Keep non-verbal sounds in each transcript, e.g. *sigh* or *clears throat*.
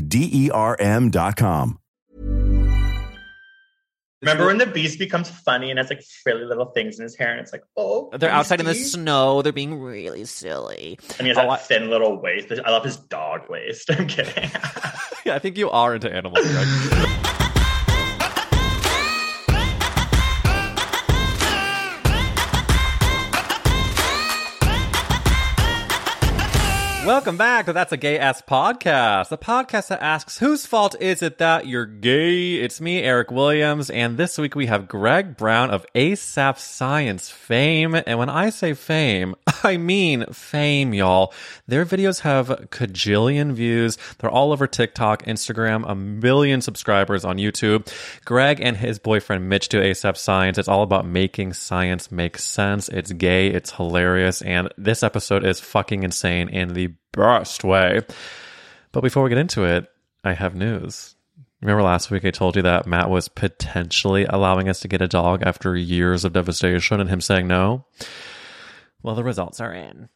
D E R com. Remember when the beast becomes funny and has like frilly little things in his hair, and it's like, oh, They're outside in the snow. They're being really silly. and he has Oh, that I- thin little waist. I love his dog waist. *laughs* I'm kidding. *laughs* Yeah, I think you are into animals, Greg. *laughs* Welcome back to That's a Gay Ass Podcast, the podcast that asks whose fault is it that you're gay? It's me, Eric Williams, and this week we have Greg Brown of ASAP Science fame. And when I say fame, *laughs* I mean fame, y'all. Their videos have cajillion views. They're all over TikTok, Instagram, a million subscribers on YouTube. Greg and his boyfriend Mitch do ASAP Science. It's all about making science make sense. It's gay, it's hilarious, and this episode is fucking insane in the best way. But before we get into it, I have news. Remember last week I told you that Matt was potentially allowing us to get a dog after years of devastation and him saying no? Well, the results are in.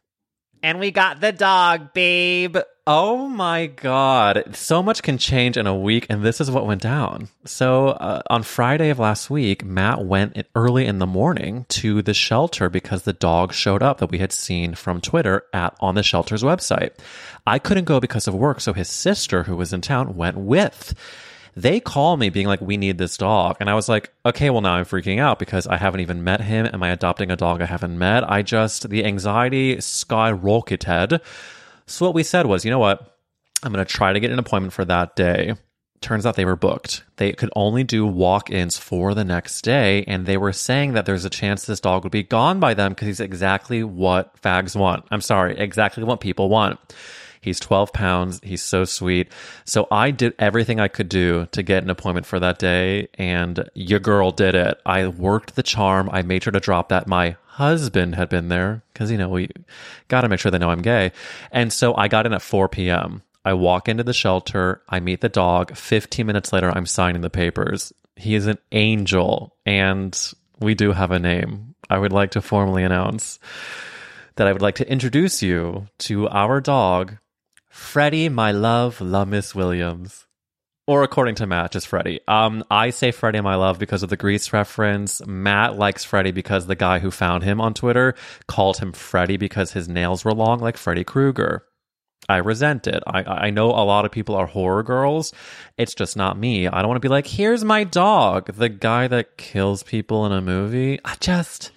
And we got the dog, babe. Oh my God. So much can change in a week, and this is what went down. So, uh, on Friday of last week, Matt went early in the morning to the shelter because the dog showed up that we had seen from Twitter at on the shelter's website. I couldn't go because of work, so his sister, who was in town, went with they call me being like, we need this dog. And I was like, okay, well, now I'm freaking out because I haven't even met him. Am I adopting a dog I haven't met? I just, the anxiety skyrocketed. So what we said was, you know what? I'm going to try to get an appointment for that day. Turns out they were booked. They could only do walk ins for the next day. And they were saying that there's a chance this dog would be gone by them because he's exactly what fags want. I'm sorry, exactly what people want. He's 12 pounds. He's so sweet. So I did everything I could do to get an appointment for that day, and your girl did it. I worked the charm. I made sure to drop that my husband had been there because, you know, we got to make sure they know I'm gay. And so I got in at 4 p.m. I walk into the shelter. I meet the dog. 15 minutes later, I'm signing the papers. He is an angel, and we do have a name. I would like to formally announce that I would like to introduce you to our dog, Freddie, my love, La Miss Williams. Or according to Matt, just Freddie. Um, I say Freddie, my love, because of the Grease reference. Matt likes Freddie because the guy who found him on Twitter called him Freddie because his nails were long like Freddy Krueger. I resent it. I, I know a lot of people are horror girls. It's just not me. I don't want to be like, here's my dog, the guy that kills people in a movie. I just,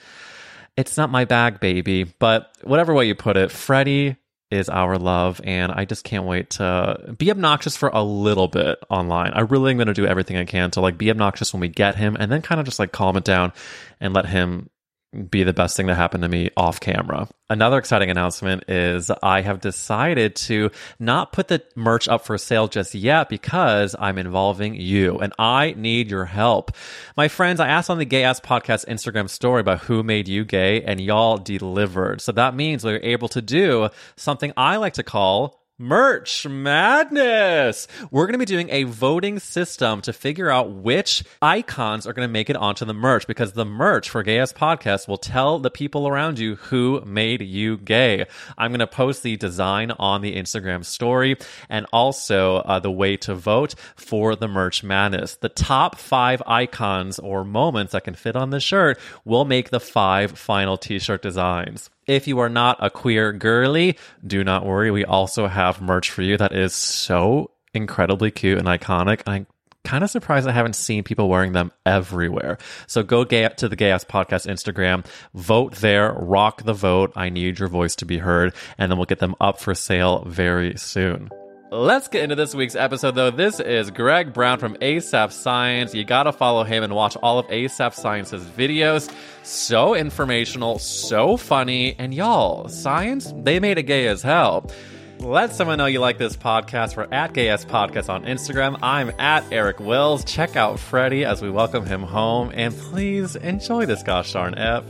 it's not my bag, baby. But whatever way you put it, Freddie is our love, and I just can't wait to be obnoxious for a little bit online. I really am going to do everything I can to like be obnoxious when we get him, and then kind of just like calm it down and let him be the best thing to happen to me off camera. Another exciting announcement is I have decided to not put the merch up for sale just yet because I'm involving you and I need your help. My friends, I asked on the Gay Ass Podcast Instagram story about who made you gay and y'all delivered. So that means we're able to do something I like to call Merch Madness. We're going to be doing a voting system to figure out which icons are going to make it onto the merch because the merch for Gay Podcast will tell the people around you who made you gay. I'm going to post the design on the Instagram story and also uh, the way to vote for the Merch Madness. The top five icons or moments that can fit on the shirt will make the five final t shirt designs. If you are not a queer girly, do not worry. We also have merch for you that is so incredibly cute and iconic. I'm kind of surprised I haven't seen people wearing them everywhere. So go gay to the Gay Ass Podcast Instagram, vote there, rock the vote. I need your voice to be heard, and then we'll get them up for sale very soon. Let's get into this week's episode, though. This is Greg Brown from ASAP Science. You gotta follow him and watch all of ASAP Science's videos. So informational, so funny, and y'all, science, they made it gay as hell. Let someone know you like this podcast. We're at GayS Podcast on Instagram. I'm at Eric Willz. Check out Freddie as we welcome him home. And please enjoy this gosh darn ep.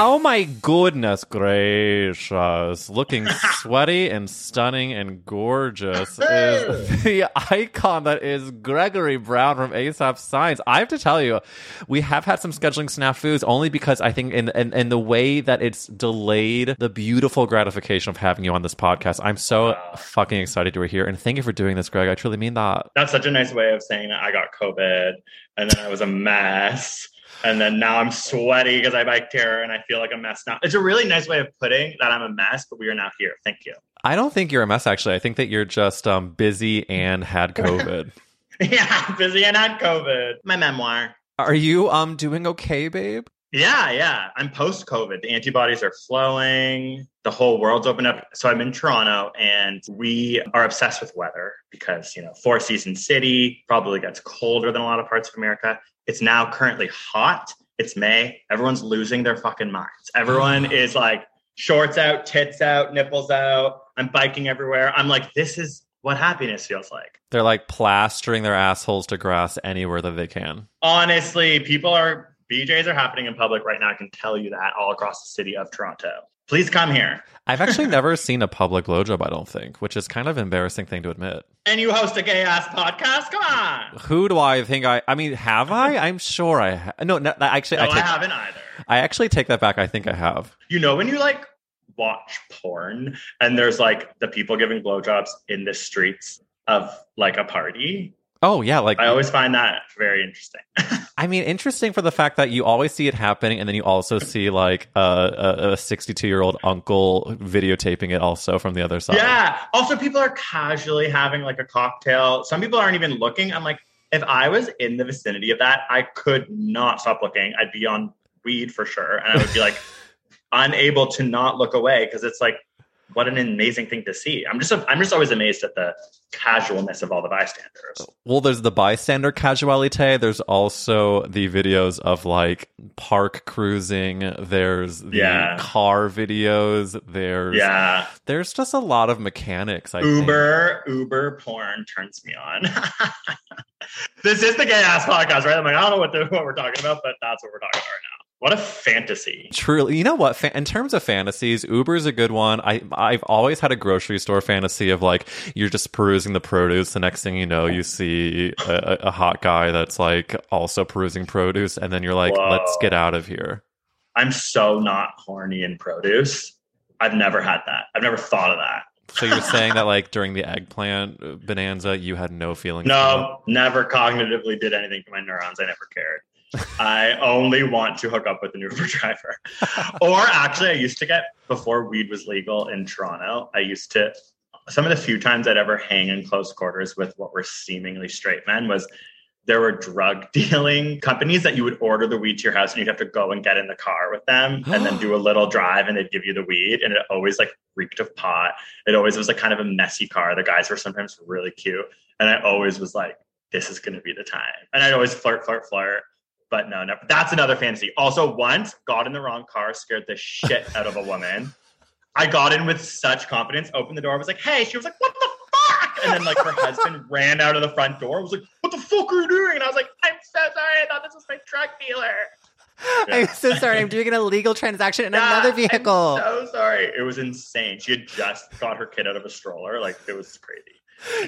Oh my goodness gracious. Looking *laughs* sweaty and stunning and gorgeous is the icon that is Gregory Brown from ASAP Science. I have to tell you, we have had some scheduling snafus only because I think in, in, in the way that it's delayed the beautiful gratification of having you on this podcast. I'm so fucking excited you were here. And thank you for doing this, Greg. I truly mean that. That's such a nice way of saying that I got COVID and then I was a mess. And then now I'm sweaty because I biked here and I feel like a mess now. It's a really nice way of putting that I'm a mess, but we are now here. Thank you. I don't think you're a mess, actually. I think that you're just um, busy and had COVID. *laughs* *laughs* yeah, busy and had COVID. My memoir. Are you um doing okay, babe? Yeah, yeah. I'm post COVID. The antibodies are flowing. The whole world's opened up. So I'm in Toronto and we are obsessed with weather because, you know, four season city probably gets colder than a lot of parts of America. It's now currently hot. It's May. Everyone's losing their fucking minds. Everyone *sighs* is like shorts out, tits out, nipples out. I'm biking everywhere. I'm like, this is what happiness feels like. They're like plastering their assholes to grass anywhere that they can. Honestly, people are BJs are happening in public right now. I can tell you that all across the city of Toronto. Please come here. I've actually never seen a public blowjob, I don't think, which is kind of an embarrassing thing to admit. And you host a gay ass podcast? Come on. Who do I think I? I mean, have I? I'm sure I. Ha- no, no, actually, No, I, I, haven't either. I actually take that back. I think I have. You know, when you like watch porn and there's like the people giving blowjobs in the streets of like a party, Oh yeah, like I always find that very interesting. *laughs* I mean, interesting for the fact that you always see it happening, and then you also see like a 62 year old uncle videotaping it also from the other side. yeah. Also, people are casually having like a cocktail. Some people aren't even looking. I'm like, if I was in the vicinity of that, I could not stop looking. I'd be on weed for sure. And I would be like *laughs* unable to not look away because it's like, what an amazing thing to see. I'm just I'm just always amazed at the casualness of all the bystanders. Well, there's the bystander casualite. There's also the videos of like park cruising. There's the Yeah. car videos. There's Yeah. There's just a lot of mechanics. I think. Uber, Uber porn turns me on. *laughs* this is the gay ass podcast, right? I'm like, I don't know what, the, what we're talking about, but that's what we're talking about right now. What a fantasy. Truly, you know what? Fa- in terms of fantasies, Uber's a good one. I I've always had a grocery store fantasy of like you're just perusing the produce. The next thing you know, you see a, a- hot guy that's like also perusing produce, and then you're like, Whoa. let's get out of here. I'm so not horny in produce. I've never had that. I've never thought of that. So you're *laughs* saying that like during the eggplant uh, bonanza, you had no feelings? for No, never cognitively did anything to my neurons. I never cared. I only want to hook up with an Uber *laughs* driver. or actually, I used to get, before weed was legal in Toronto, I used to, some of the few times I'd ever hang in close quarters with what were seemingly straight men was there were drug *laughs* dealing companies that you would order the weed to your house and you'd have to go and get in the car with them and then *gasps* do a little drive and they'd give you the weed and it always like reeked of pot. It always was like kind of a messy car. The guys were sometimes really cute. And I always was like, this is going to be the time. And I'd always flirt, flirt, flirt. But no, never. That's another fantasy. Also, once got in the wrong car, scared the shit out of a woman. I got in with such confidence, opened the door, was like, hey, she was like, what the fuck? And then like her husband *laughs* ran out of the front door, was like, what the fuck are you doing? And I was like, I'm so sorry. I thought this was my drug dealer. *laughs* I'm so sorry. I'm doing an illegal transaction in Yeah, another vehicle. I'm so sorry. It was insane. She had just got her kid out of a stroller. Like it was crazy.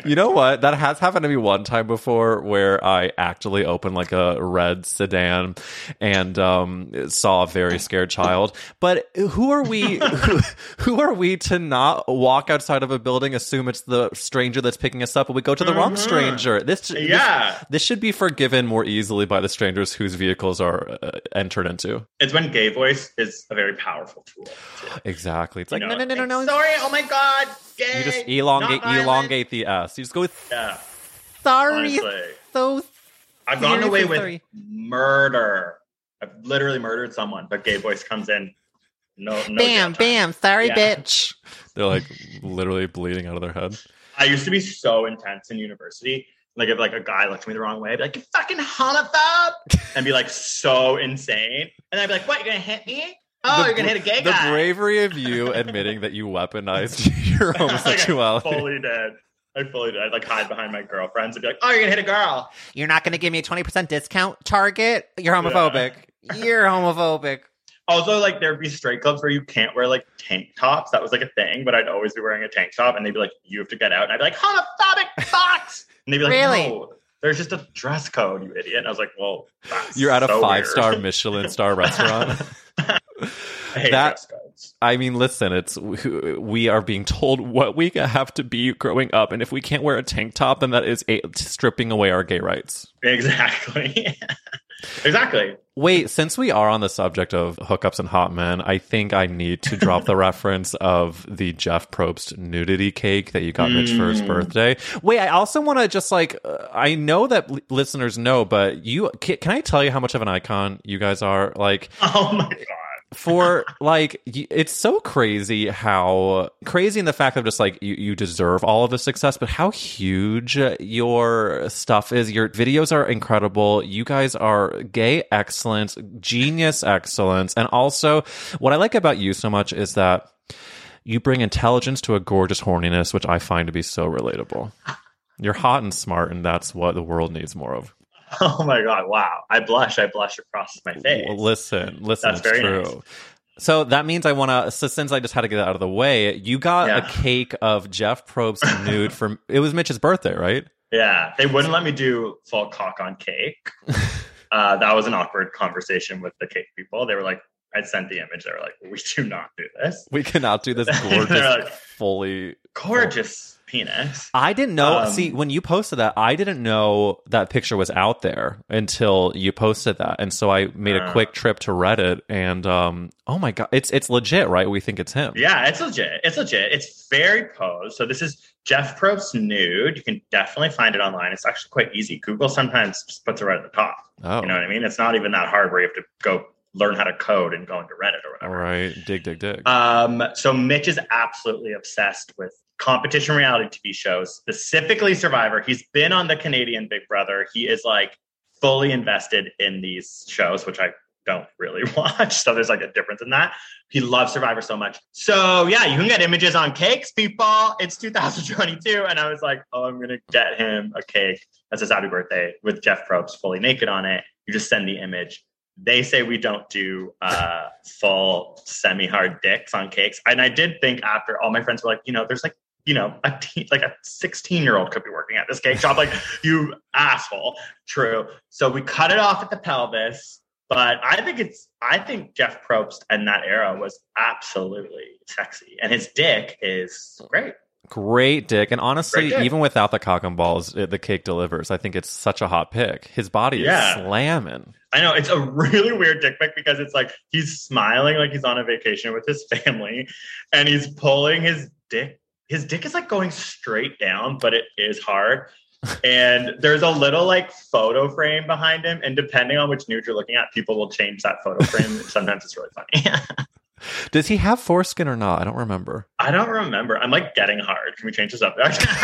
You know what? That has happened to me one time before where I actually opened like a red sedan and um, saw a very scared child. But who are we who, who are we to not walk outside of a building, assume it's the stranger that's picking us up, and we go to the wrong Mhm. stranger? This, this Yeah. this should be forgiven more easily by the strangers whose vehicles are uh, entered into. It's when gay voice is a very powerful tool. too. Exactly. It's You like know, no, no, no, no, no. Sorry. Oh my god. Gay. You just elongate, elongate the Uh, S. You just go with Yeah. sorry. Honestly. So I've gone away with sorry. murder. I've literally murdered someone, but gay voice comes in. No, no. jail bam, bam. Sorry, Yeah. bitch. *laughs* They're like literally bleeding out of their head. I used to be so intense in university. Like if like a guy looked me the wrong way, I'd be like, "You fucking homophobe," *laughs* and be like so insane. And I'd be like, "What? You're gonna hit me? Oh, The you're gonna hit a gay the guy?" bravery of you admitting that you weaponized *laughs* your Like, I homosexuality. fully did. I fully did. I'd like hide behind my girlfriends and be like, "Oh, you're gonna hit a girl." You're not going to give me a 20% discount target? You're homophobic. You're homophobic. Also, like there'd be straight clubs where you can't wear like tank tops. That was like a thing, but I'd always be wearing a tank top, and they'd be like, "You have to get out," and I'd be like, "Homophobic fox," *laughs* and they'd be like, Really? "No, there's just a dress code, you idiot." And I was like, "Well, that's You're at a five weird." star *laughs* Michelin star restaurant. *laughs* I hate That- dress codes. I mean, listen, it's we are being told what we have to be growing up, and if we can't wear a tank top, then that is a, stripping away our gay rights. Exactly. *laughs* exactly. Wait, since we are on the subject of hookups and hot men, I think I need to drop the *laughs* reference of the Jeff Probst nudity cake that you got Mitch for his Mm. birthday. Wait, I also want to just like, uh, I know that li- listeners know, but you can, can I tell you how much of an icon you guys are? Like, *laughs* Oh my god. For like it's so crazy how crazy in the fact of just like you, you deserve all of the success but how huge your stuff is. Your videos are incredible. You guys are gay excellence genius excellence. And also what i like about you so much is that you bring intelligence to a gorgeous horniness which i find to be so relatable. You're hot and smart and that's what the world needs more of *laughs* Oh my god. Wow. I blush. I blush across my face. Well, listen, listen, That's very true. nice. So that means I want to. So since I just had to get it out of the way, you got Yeah. a cake of Jeff Probst *laughs* nude from. It was Mitch's birthday, right? Yeah. They wouldn't let me do full cock on cake. *laughs* Uh, that was an awkward conversation with the cake people. They were like, I sent the image. They were like, we do not do this. We cannot do this gorgeous, like- fully. Gorgeous penis. I didn't know. Um, see, when you posted that, I didn't know that picture was out there until you posted that, and so I made a Uh. quick trip to Reddit, and um, oh my god, it's it's legit, right? We think it's him. Yeah, it's legit. It's legit. It's very posed. So this is Jeff Probst nude. You can definitely find it online. It's actually quite easy. Google sometimes just puts it right at the top. Oh, You know what I mean? It's not even that hard where you have to go learn how to code and go into Reddit or whatever. right. Dig, dig, dig. Um, so Mitch is absolutely obsessed with competition reality TV shows, specifically Survivor. He's been on the Canadian Big Brother. He is like fully invested in these shows, which I don't really *laughs* watch. So there's like a difference in that. He loves Survivor so much. So yeah, you can get images on cakes, people. It's 2022. And I was like, oh, I'm gonna get him a cake as his happy birthday with Jeff Probst fully naked on it. You just send the image. They say we don't do uh, full semi-hard dicks on cakes, and I did think after all my friends were like, you know, there's like, you know, a teen, like a 16 year old could be working at this cake shop. Like, you asshole. True. So we cut it off at the pelvis, but I think it's, I think Jeff Probst in that era was absolutely sexy, and his dick is great. Great dick, and honestly, dick. even without the cock and balls, it, the cake delivers. I think it's such a hot pick. His body Yeah. is slamming. I know it's a *laughs* really weird dick pic because it's like he's smiling like he's on a vacation with his family, and he's pulling his dick. His dick is like going straight down, but it is hard. *laughs* And there's a little like photo frame behind him, and depending on which nude you're looking at, people will change that photo frame. *laughs* Sometimes it's really funny. Does he have foreskin or not? I don't remember. I don't remember. I'm like getting hard. Can we change the subject? *laughs*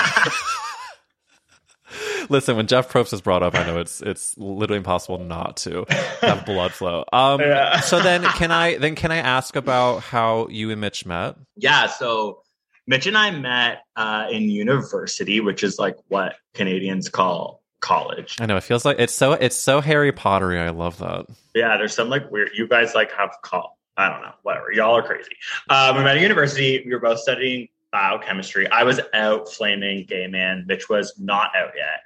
Listen, when Jeff Probst is brought up, I know it's it's literally impossible not to have blood flow. Um, Yeah. so then, can I then can I ask about how you and Mitch met? Yeah, so Mitch and I met uh, in university, which is like what Canadians call college. I know it feels like it's so it's so Harry Pottery. I love that. Yeah, there's some like weird. You guys like have call. I don't know. Whatever. Y'all are crazy. Um, we met at university. We were both studying biochemistry. I was out flaming gay man. Mitch was not out yet,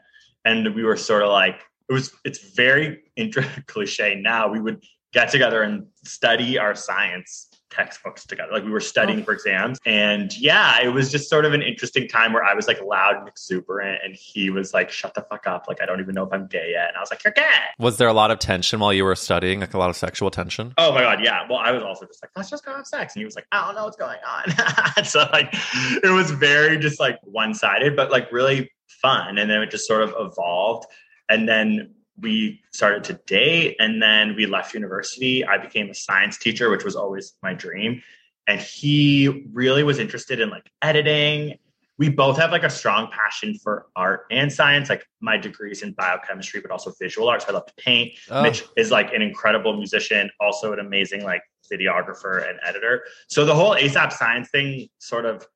and we were sort of like it was. It's very *laughs* cliche now. We would get together and study our science textbooks together. Like we were studying oh. for exams. And yeah, it was just sort of an interesting time where I was like loud and exuberant and he was like, shut the fuck up. Like, I don't even know if I'm gay yet. And I was like, you're gay. Was there a lot of tension while you were studying? Like a lot of sexual tension? Oh my God. Yeah. Well, I was also just like, let's just go have sex. And he was like, I don't know what's going on. *laughs* so like, it was very just like one sided, but like really fun. And then it just sort of evolved. And then we started to date and then we left university. I became a science teacher, which was always my dream. And he really was interested in like editing. We both have like a strong passion for art and science. Like my degrees in biochemistry, but also visual arts. I love to paint. Oh. Mitch is like an incredible musician, also an amazing like videographer and editor. So the whole ASAP science thing sort of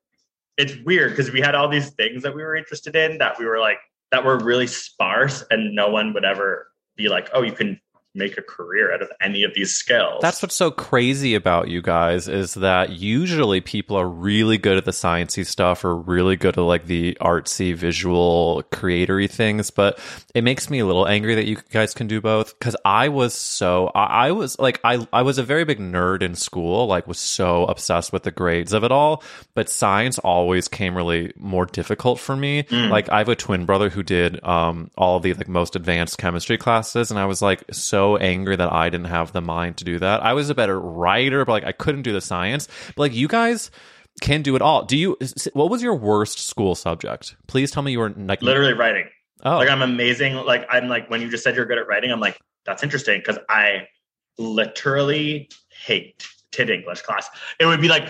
it's weird because we had all these things that we were interested in that we were like that were really sparse and no one would ever be like, oh, you can make a career out of any of these skills. That's what's so crazy about you guys is that usually people are really good at the sciencey stuff or really good at like the artsy visual creatory things, but it makes me a little angry that you guys can do both cuz I was so I, I, was like I I was a very big nerd in school, like was so obsessed with the grades of it all, but science always came really more difficult for me. Mm. Like I have a twin brother who did um all the like most advanced chemistry classes and I was like so angry that I didn't have the mind to do that. I was a better writer, but like I couldn't do the science. But like you guys can do it all. Do you? What was your worst school subject? Please tell me you were like literally writing. Oh, like I'm amazing. Like I'm like when you just said you're good at writing, I'm like that's interesting because I literally hate tit English class. It would be like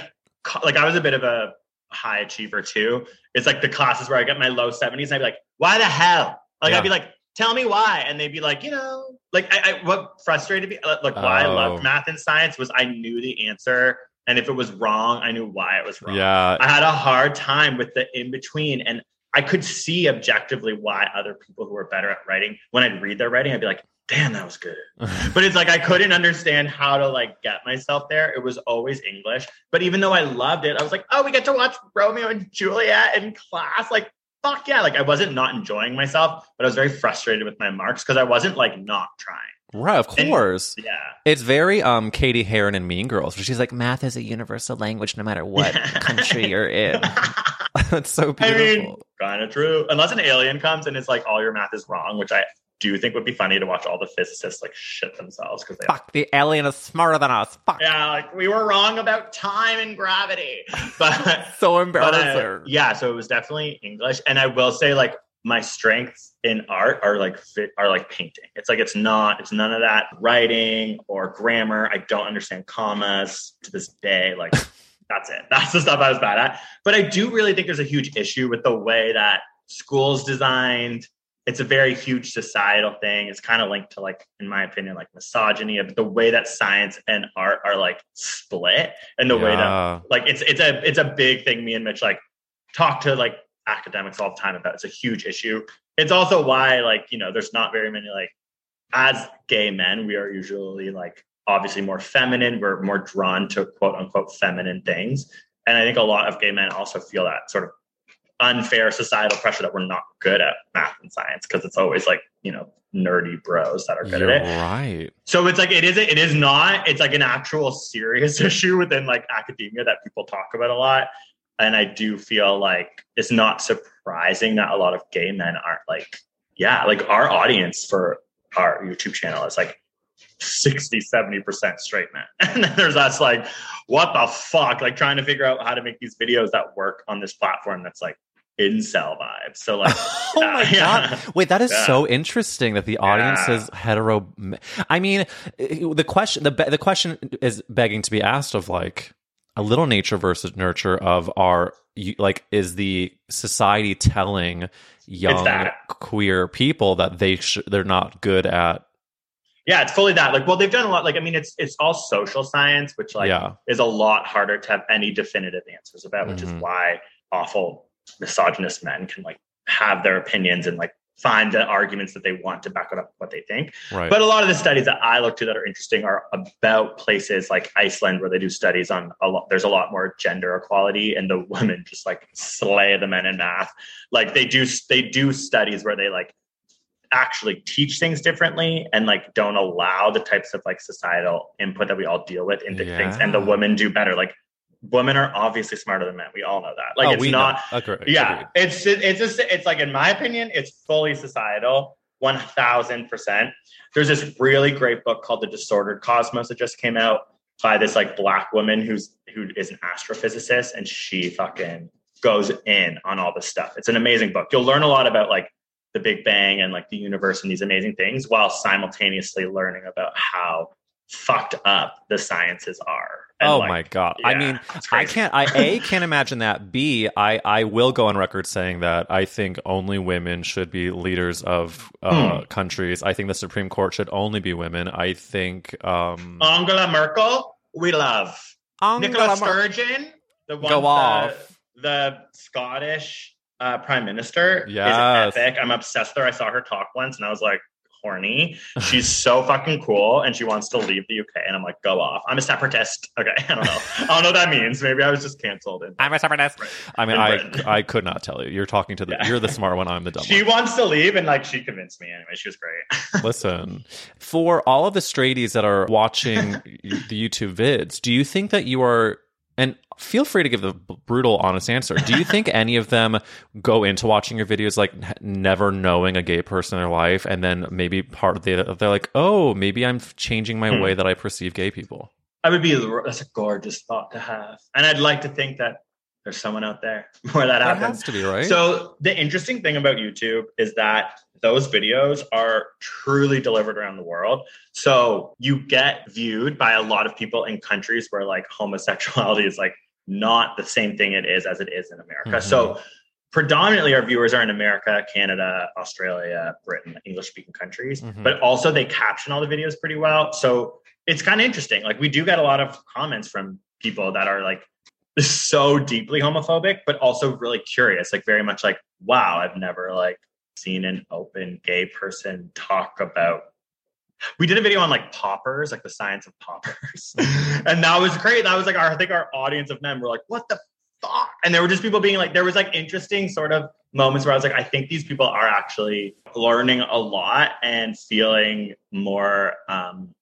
like I was a bit of a high achiever too. It's like the classes where I get my low 70s and I'd be like, why the hell? Like yeah. I'd be like, tell me why. And they'd be like, you know, like I, I what frustrated me, uh, like why oh. I loved math and science was I knew the answer. And if it was wrong, I knew why it was wrong. Yeah. I had a hard time with the in between. And I could see objectively why other people who were better at writing, when I'd read their writing, I'd be like, damn, that was good. *laughs* but it's like I couldn't understand how to like get myself there. It was always English. But even though I loved it, I was like, oh, we get to watch Romeo and Juliet in class. Like fuck yeah. Like I wasn't not enjoying myself, but I was very frustrated with my marks because I wasn't like not trying. Right, of course. And, yeah. It's very um Cady Heron and Mean Girls, where she's like, math is a universal language no matter what *laughs* country you're in. *laughs* *laughs* That's so beautiful. I mean, kind of true. Unless an alien comes and it's like all your math is wrong, which I do think would be funny to watch all the physicists like shit themselves because they fuck the alien is smarter than us. Fuck yeah, like we were wrong about time and gravity. *laughs* But *laughs* so embarrassing. But, uh, yeah, so it was definitely English, and I will say like my strengths in art are like fit, are like painting. It's like it's not it's none of that writing or grammar. I don't understand commas to this day. Like *laughs* that's it. That's the stuff I was bad at. But I do really think there's a huge issue with the way that schools designed it's a very huge societal thing. It's kind of linked to like, in my opinion, like misogyny of the way that science and art are like split and the yeah. way that like it's it's a it's a big thing. Me and Mitch like talk to like academics all the time about. It's a huge issue. It's also why like, you know, there's not very many like as gay men, we are usually like obviously more feminine. We're more drawn to quote unquote feminine things. And I think a lot of gay men also feel that sort of unfair societal pressure that we're not good at math and science because it's always like you know nerdy bros that are good You're at it. Right. So it's like it is it is not it's like an actual serious *laughs* issue within like academia that people talk about a lot. And I do feel like it's not surprising that a lot of gay men aren't like, yeah, like our audience for our YouTube channel is like 60, 70% straight men. *laughs* And then there's us like, what the fuck? Like trying to figure out how to make these videos that work on this platform that's like incel vibes. So like, *laughs* oh my yeah. god, wait, that is yeah. so interesting that the audience yeah. is hetero. I mean, the question the the question is begging to be asked of like a little nature versus nurture of our like is the society telling young queer people that they sh- they're not good at yeah, it's fully that. Like, well, they've done a lot. Like, I mean, it's it's all social science, which like yeah. is a lot harder to have any definitive answers about, which mm-hmm. is why awful misogynist men can like have their opinions and like find the arguments that they want to back up what they think. Right. But a lot of the studies that I look to that are interesting are about places like Iceland where they do studies on a lot there's a lot more gender equality and the *laughs* women just like slay the men in math. Like they do they do studies where they like actually teach things differently and like don't allow the types of like societal input that we all deal with into things and the women do better. Like women are obviously smarter than men. We all know that. Like oh, it's not. Agreed. yeah, Agreed. it's it's just it's like in my opinion, it's fully societal, one thousand percent. There's this really great book called The Disordered Cosmos that just came out by this like black woman who's who is an astrophysicist, and she fucking goes in on all this stuff. It's an amazing book. You'll learn a lot about like the Big Bang and like the universe and these amazing things, while simultaneously learning about how fucked up the sciences are. And, oh like, my god! I mean, *laughs* I can't. I a can't imagine that. B I I will go on record saying that I think only women should be leaders of uh, Hmm. countries. I think the Supreme Court should only be women. I think um, Angela Merkel, we love. Nicola Angela Mer- Sturgeon, the one, Go the, off. the Scottish uh, prime minister, Yes. is epic. I'm obsessed with her. I saw her talk once, and I was like, horny. *laughs* She's so fucking cool, and she wants to leave the UK. And I'm like, go off. I'm a separatist. Okay, *laughs* I don't know. I don't know what that means. Maybe I was just canceled. I'm a separatist. I mean, I I could not tell you. You're talking to the. Yeah. You're the smart one. I'm the dumb she one. wants to leave, and like she convinced me. Anyway, she was great. *laughs* Listen, for all of the straighties that are watching the YouTube vids, do you think that you are, and feel free to give the brutal, honest answer. Do you think any of them go into watching your videos like never knowing a gay person in their life, and then maybe part of the they're like, oh, maybe I'm changing my Hmm. way that I perceive gay people. I would be. That's a gorgeous thought to have, and I'd like to think that there's someone out there *laughs* where that That happens. to be right. So the interesting thing about YouTube is that those videos are truly delivered around the world. So you get viewed by a lot of people in countries where like homosexuality is like not the same thing it is as it is in America. Mhm. So predominantly our viewers are in America, Canada, Australia, Britain, English speaking countries, Mhm. but also they caption all the videos pretty well. So it's kind of interesting. Like we do get a lot of comments from people that are like so deeply homophobic, but also really curious, like very much like, wow, I've never like seen an open gay person talk about. We did a video on like poppers, like the science of poppers. *laughs* and that was great. That was like our, I think our audience of men were like, what the fuck? And there were just people being like, there was like interesting sort of moments where I was like, I think these people are actually learning a lot and feeling more um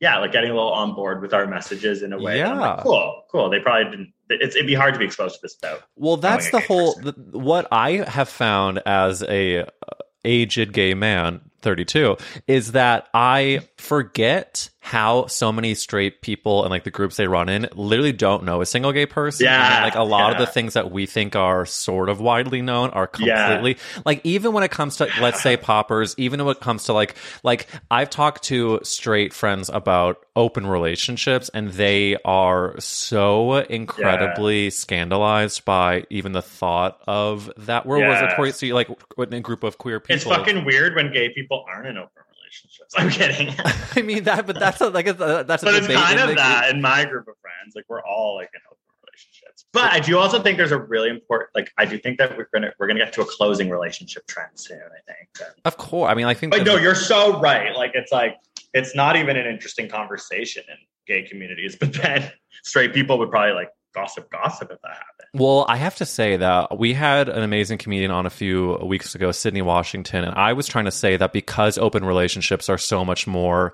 yeah, like getting a little on board with our messages in a way. I'm like, Yeah. cool, cool. They probably didn't. It's, it'd be hard to be exposed to this though. Well, that's the whole. The, what I have found as a uh, aged gay man, thirty two, is that I forget how so many straight people and like the groups they run in literally don't know a single gay person. And, Yeah, like a lot of the things that we think are sort of widely known are Yeah. completely like even when it comes to let's say poppers, even when it comes to like like I've talked to straight friends about open relationships and they are so incredibly scandalized by even the thought of that world was Yeah. a see like with a group of queer people. It's fucking weird when gay people aren't in open relationships. *laughs* I'm kidding, *laughs* I mean that, but that's a, like a, that's a but it's kind in of that in my group of friends. Like we're all like in open relationships. But I do also think there's a really important. Like I do think that we're gonna we're gonna get to a closing relationship trend soon. I think. Of course, I mean I think. But no, you're so right. Like it's like it's not even an interesting conversation in gay communities. *laughs* But then straight people would probably like gossip, gossip if that happened. Well, I have to say that we had an amazing comedian on a few weeks ago, Sydney Washington, and I was trying to say that because open relationships are so much more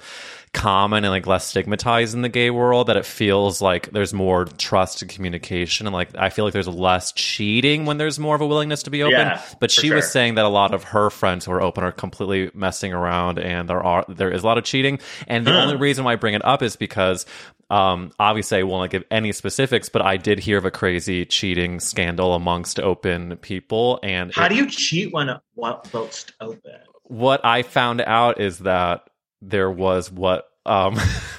common and like less stigmatized in the gay world, that it feels like there's more trust and communication, and like I feel like there's less cheating when there's more of a willingness to be open. Yeah, but she was saying that a lot of her friends who are open are completely messing around, and there are there is a lot of cheating. And the *clears throat* only reason why I bring it up is because um, obviously, I won't give any specifics, but I did hear of a crazy cheating scandal amongst open people. And How it- do you cheat when whilst open? what I found out is that there was what um, *laughs*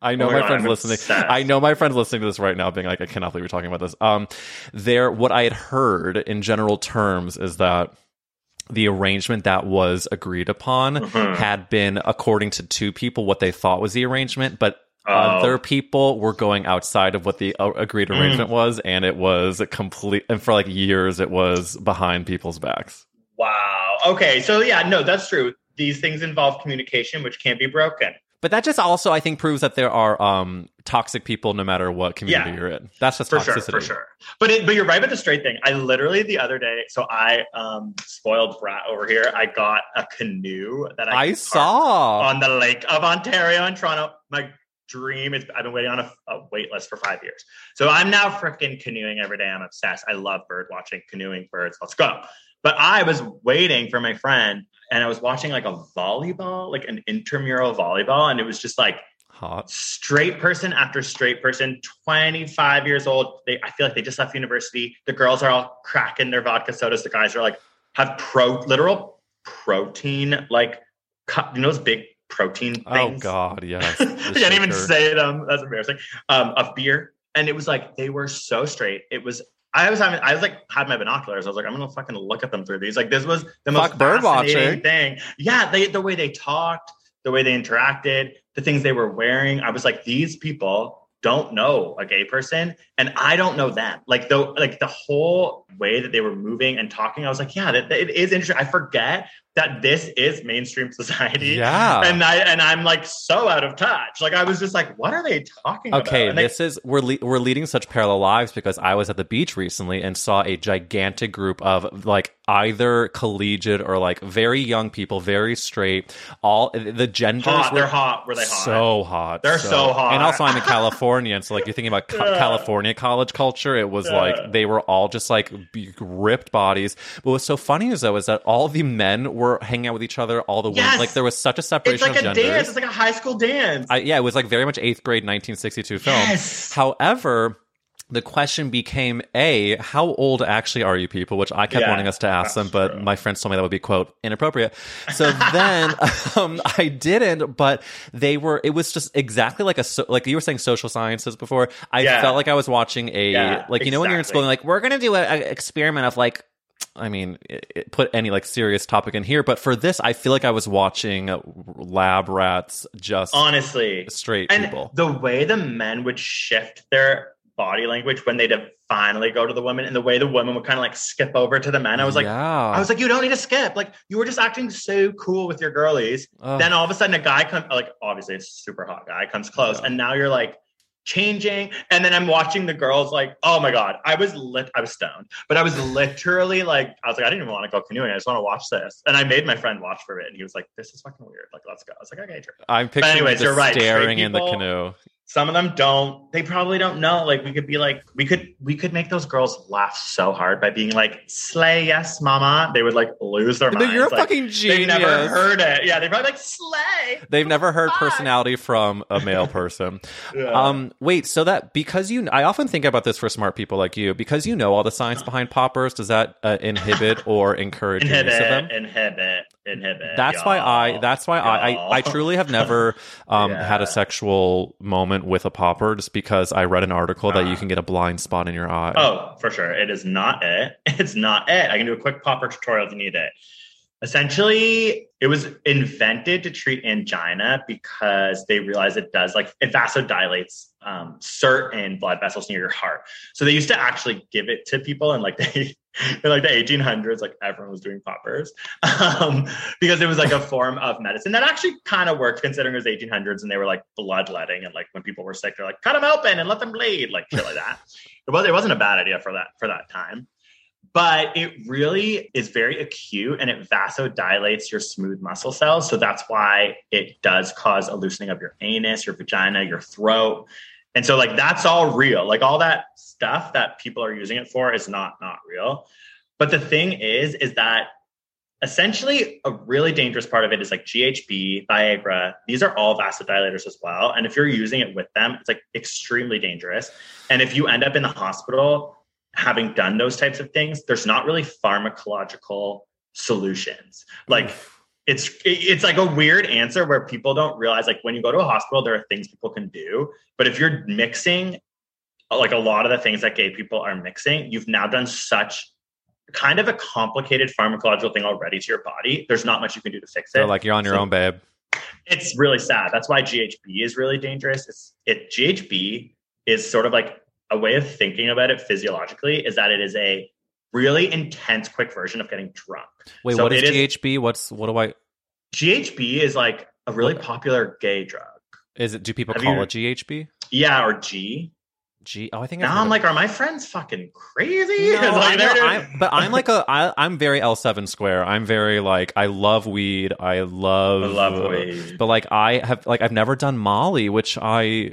I know Oh my my God, friends I'm listening. obsessed. I know my friends listening to this right now, being like, "I cannot believe you're talking about this." Um, there, what I had heard in general terms is that the arrangement that was agreed upon Mhm. had been according to two people what they thought was the arrangement, but Oh. other people were going outside of what the uh, agreed Mm. arrangement was, and it was complete. And for like years, it was behind people's backs. Wow. Okay, so yeah, no, that's true. These things involve communication, which can't be broken. But that just also, I think, proves that there are um, toxic people no matter what community Yeah. you're in. That's just for toxicity. sure, for sure. But it, but you're right about the straight thing. I literally the other day, so I um spoiled brat over here. I got a canoe that I, I saw. on the Lake of Ontario in Toronto. My dream is I've been waiting on a, a wait list for five years. So I'm now freaking canoeing every day. I'm obsessed. I love bird watching, canoeing birds. Let's go. But I was waiting for my friend and I was watching like a volleyball, like an intramural volleyball, and it was just like Hot. straight person after straight person, 25 years old. They I feel like they just left university. The girls are all cracking their vodka sodas. The guys are like have pro literal protein, like you know those big protein Oh. God, yes. *laughs* I can't even say them. That's embarrassing. Um, of beer. And it was like they were so straight. It was I was having I was like had my binoculars. I was like, I'm gonna fucking look at them through these. Like this was the most Fuck bird fascinating watching. thing. Yeah, they the way they talked, the way they interacted, the things they were wearing. I was like, these people don't know a gay person and I don't know them. Like the like the whole way that they were moving and talking, I was like, yeah, that, that- it is interesting. I forget that this is mainstream society. Yeah. And I and I'm like so out of touch. Like I was just like, what are they talking about? Okay, And they- this is we're le- we're leading such parallel lives because I was at the beach recently and saw a gigantic group of like either collegiate or like very young people, very straight. All the genders hot. were They're hot. Were they hot? so hot. They're so hot. And also, I'm in *laughs* California, and so like you're thinking about co- Yeah. California college culture. It was Yeah. like they were all just like ripped bodies. But what's so funny is though is that all the men were hanging out with each other. All the Yes. like there was such a separation. it's like a genders. dance. It's like a high school dance. I, yeah, it was like very much eighth grade 1962 film. Yes. However, the question became a how old actually are you people which i kept Yeah, wanting us to ask them but true. my friends told me that would be quote inappropriate so then *laughs* um, i didn't but they were it was just exactly like a so, like you were saying social sciences before i Yeah. felt like i was watching a Yeah, like you know when you're in school like we're gonna do an experiment of like I mean, it, it put any like serious topic in here, but for this, I feel like I was watching lab rats just Honestly. straight And people. the way the men would shift their body language when they'd finally go to the women and the way the women would kind of like skip over to the men. I was like, yeah. I was like, you don't need to skip. Like you were just acting so cool with your girlies. Ugh. Then all of a sudden a guy comes like obviously a super hot guy comes close Yeah. and now you're like changing. And then i'm watching the girls like oh my god i was lit i was stoned. But i was literally like i was like i didn't even want to go canoeing i just want to watch this. And i made my friend watch for it and he was like this is fucking weird. Like let's go. I was like okay sure. I'm picturing anyways, just you're right. staring in the canoe. Some of them don't they probably don't know like we could be like we could we could make those girls laugh so hard by being like slay yes mama they would like lose their No, minds you're a like, fucking they genius. never heard it yeah they probably like slay They've never heard Fuck. personality from a male person. *laughs* Yeah. Um, wait, so that because you, I often think about this for smart people like you, because you know all the science behind poppers. Does that uh, inhibit or encourage your use of them? inhibit inhibit That's why I. y'all. That's why I, Y'all. I. I truly have never *laughs* um, Yeah. had a sexual moment with a popper, just because I read an article that you can get a blind spot in your eye. Oh, for sure. It is not it. *laughs* It's not it. I can do a quick popper tutorial if you need it. Essentially, it was invented to treat angina because they realized it does like it vasodilates um, certain blood vessels near your heart. So they used to actually give it to people and like *laughs* the *laughs* in like the 1800s, like everyone was doing poppers um, because it was like a form of medicine that actually kind of worked considering it was 1800s and they were like bloodletting and like when people were sick, they're like cut them open and let them bleed, like shit like that. It was it wasn't a bad idea for that for that time. But it really is very acute and it vasodilates your smooth muscle cells. So that's why it does cause a loosening of your anus, your vagina, your throat. And so like that's all real. Like all that stuff that people are using it for is not not real. But the thing is is that essentially a really dangerous part of it is like GHB, Viagra. These are all vasodilators as well. And if you're using it with them, it's like extremely dangerous. And if you end up in the hospital having done those types of things, there's not really pharmacological solutions. Like it's it's like a weird answer where people don't realize like when you go to a hospital there are things people can do, but if you're mixing like a lot of the things that gay people are mixing, you've now done such kind of a complicated pharmacological thing already to your body. There's not much you can do to fix it. So like you're on your So- own, babe. it's really sad. That's why GHB is really dangerous. It's it GHB is sort of like a way of thinking about it physiologically is that it is a really intense, quick version of getting drunk. Wait, So what is it is- GHB? What's what do I? GHB is like a really popular gay drug. Is it? Do people Have call you- it GHB? Yeah, or G. G. Oh, I think. Now I'm like, are my friends fucking crazy? No, *laughs* Like, know, I'm- but I'm like a I, I'm very L7 square. I'm very like I love weed. I love I love weed. But like I have like I've never done Molly, which I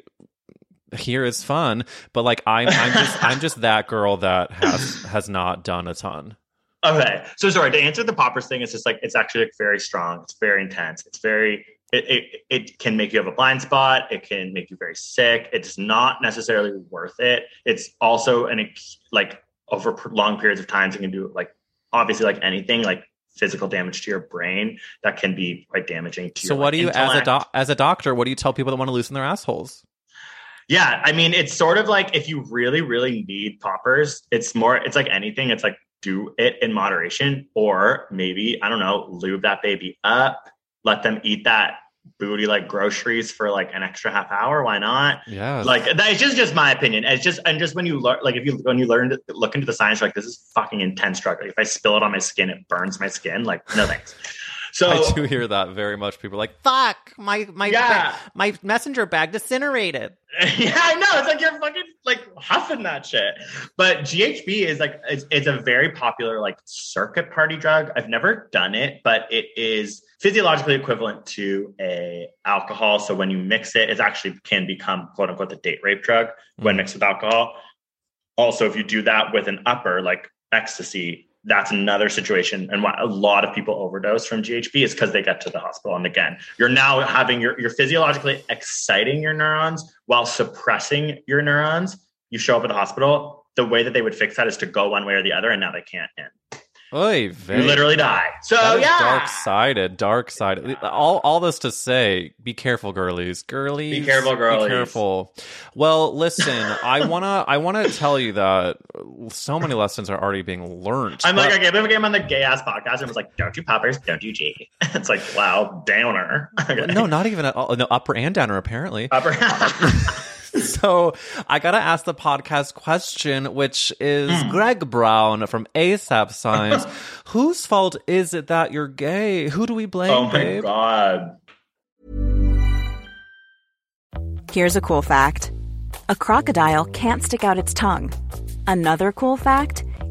hear is fun. But like I'm I'm just I'm just that girl that has has not done a ton. Okay, so sorry to answer the poppers thing. It's just like it's actually like very strong. It's very intense. It's very it, it it can make you have a blind spot. It can make you very sick. It's not necessarily worth it. It's also an like over long periods of times it can do like obviously like anything like physical damage to your brain that can be quite damaging to So your So what do you as a doc, as a doctor? What do you tell people that want to loosen their assholes? Yeah, I mean, it's sort of like if you really, really need poppers, it's more, it's like anything. It's like do it in moderation, or maybe, I don't know, lube that baby up, let them eat that booty like groceries for like an extra half hour. Why not? Yeah, Like that's just, just my opinion. It's just, and just when you learn, like if you, when you learn to look into the science, you're like, this is fucking intense drug. Like if I spill it on my skin, it burns my skin. Like, no thanks. So I do hear that very much. People are like, "Fuck, my my Yeah. my messenger bag disintegrated." *laughs* yeah, I know. It's like you're fucking like huffing that shit. But GHB is like it's, it's a very popular like circuit party drug. I've never done it, but it is physiologically equivalent to a alcohol. So when you mix it, it actually can become quote unquote the date rape drug when Mm. mixed with alcohol. Also, if you do that with an upper like ecstasy, that's another situation. And why a lot of people overdose from GHB is because they get to the hospital. And again, you're now having your you're physiologically exciting your neurons while suppressing your neurons. You show up at the hospital. The way that they would fix that is to go one way or the other, and now they can't. And Oy you literally die. So yeah, dark sided, dark sided. All, all this to say, be careful, girlies, girlies. Be careful, girlies. Be careful. Well, listen, *laughs* I wanna, I wanna tell you that so many lessons are already being learned. I'm like, but- okay, if I came on the gay ass podcast and it was like, "Don't do poppers, don't do G." *laughs* It's like, wow, downer. *laughs* Okay. no, not even at all. Oh, no, upper and downer, apparently. upper. *laughs* so I gotta ask the podcast question, which is Hmm. Greg Brown from ASAP Science. *laughs* Whose fault is it that you're gay? Who do we blame, oh my babe? god. Here's a cool fact a crocodile can't stick out its tongue. Another cool fact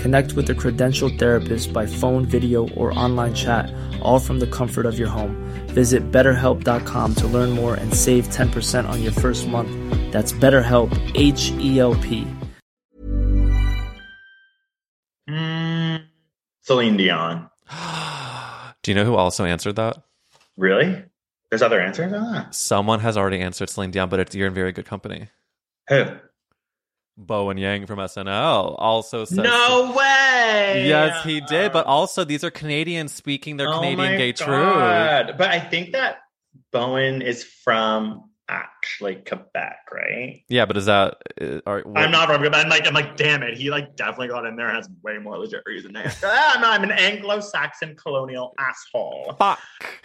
Connect with a credentialed therapist by phone, video, or online chat, all from the comfort of your home. Visit betterhelp.com to learn more and save 10% on your first month. That's BetterHelp, H E L P. Mm, Celine Dion. Do you know who also answered that? Really? There's other answers on that. Someone has already answered Celine Dion, but it's, you're in very good company. Who? Bowen Yang from SNL also says No way. Yes, he did. But also, these are Canadians speaking their Oh Canadian gay truth. But I think that Bowen is from actually Quebec, right? Yeah, but is that? uh, Are, what- I'm not from Quebec. I'm like, I'm like, damn it. He like definitely got in there and has way more legit reason. than *laughs* ah, no, I'm an Anglo-Saxon colonial asshole. Fuck.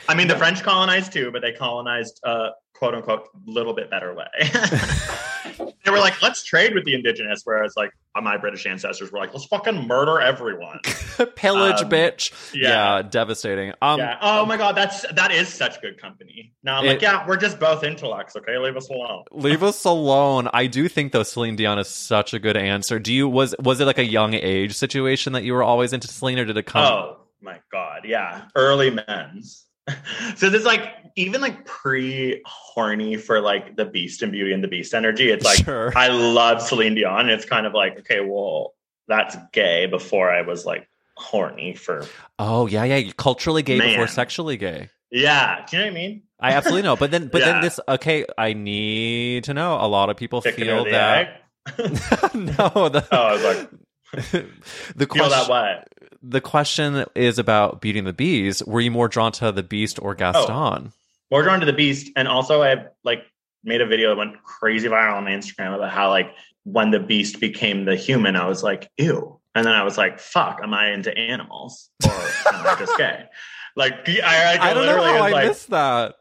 I mean, the French colonized too, but they colonized, uh, quote unquote, little bit better way. *laughs* *laughs* they were like, let's trade with the indigenous, whereas like my British ancestors were like, let's fucking murder everyone. *laughs* Pillage, Um, bitch. yeah. Yeah. devastating. Um, yeah. Oh my god, that's that is such good company. Now I'm It- like, yeah, we're just both intellects. Okay, leave us alone. *laughs* Leave us alone. I do think though Celine Dion is such a good answer. Do you was was it like a young age situation that you were always into Celine, or did it come? Oh my god, yeah, early men's. *laughs* so this like even like pre horny for like the Beast and Beauty and the Beast energy. It's like Sure. I love Celine Dion. And it's kind of like okay, well that's gay before I was like horny for Oh yeah, yeah. Culturally gay before sexually gay. yeah. Do you know what I mean? I absolutely know. But then, but then *laughs* this. Okay, I need to know. A lot of people Chicken feel that. *laughs* no, the, Oh, I was like, the feel that question. what? The question is about Beauty and the Bees. Were you more drawn to the Beast or oh, Gaston? more drawn to the beast and also i've like made a video that went crazy viral on instagram about how like when the beast became the human i was like ew and then i was like fuck am i into animals or am i just gay *laughs* like i, I, I don't know literally how I like missed that.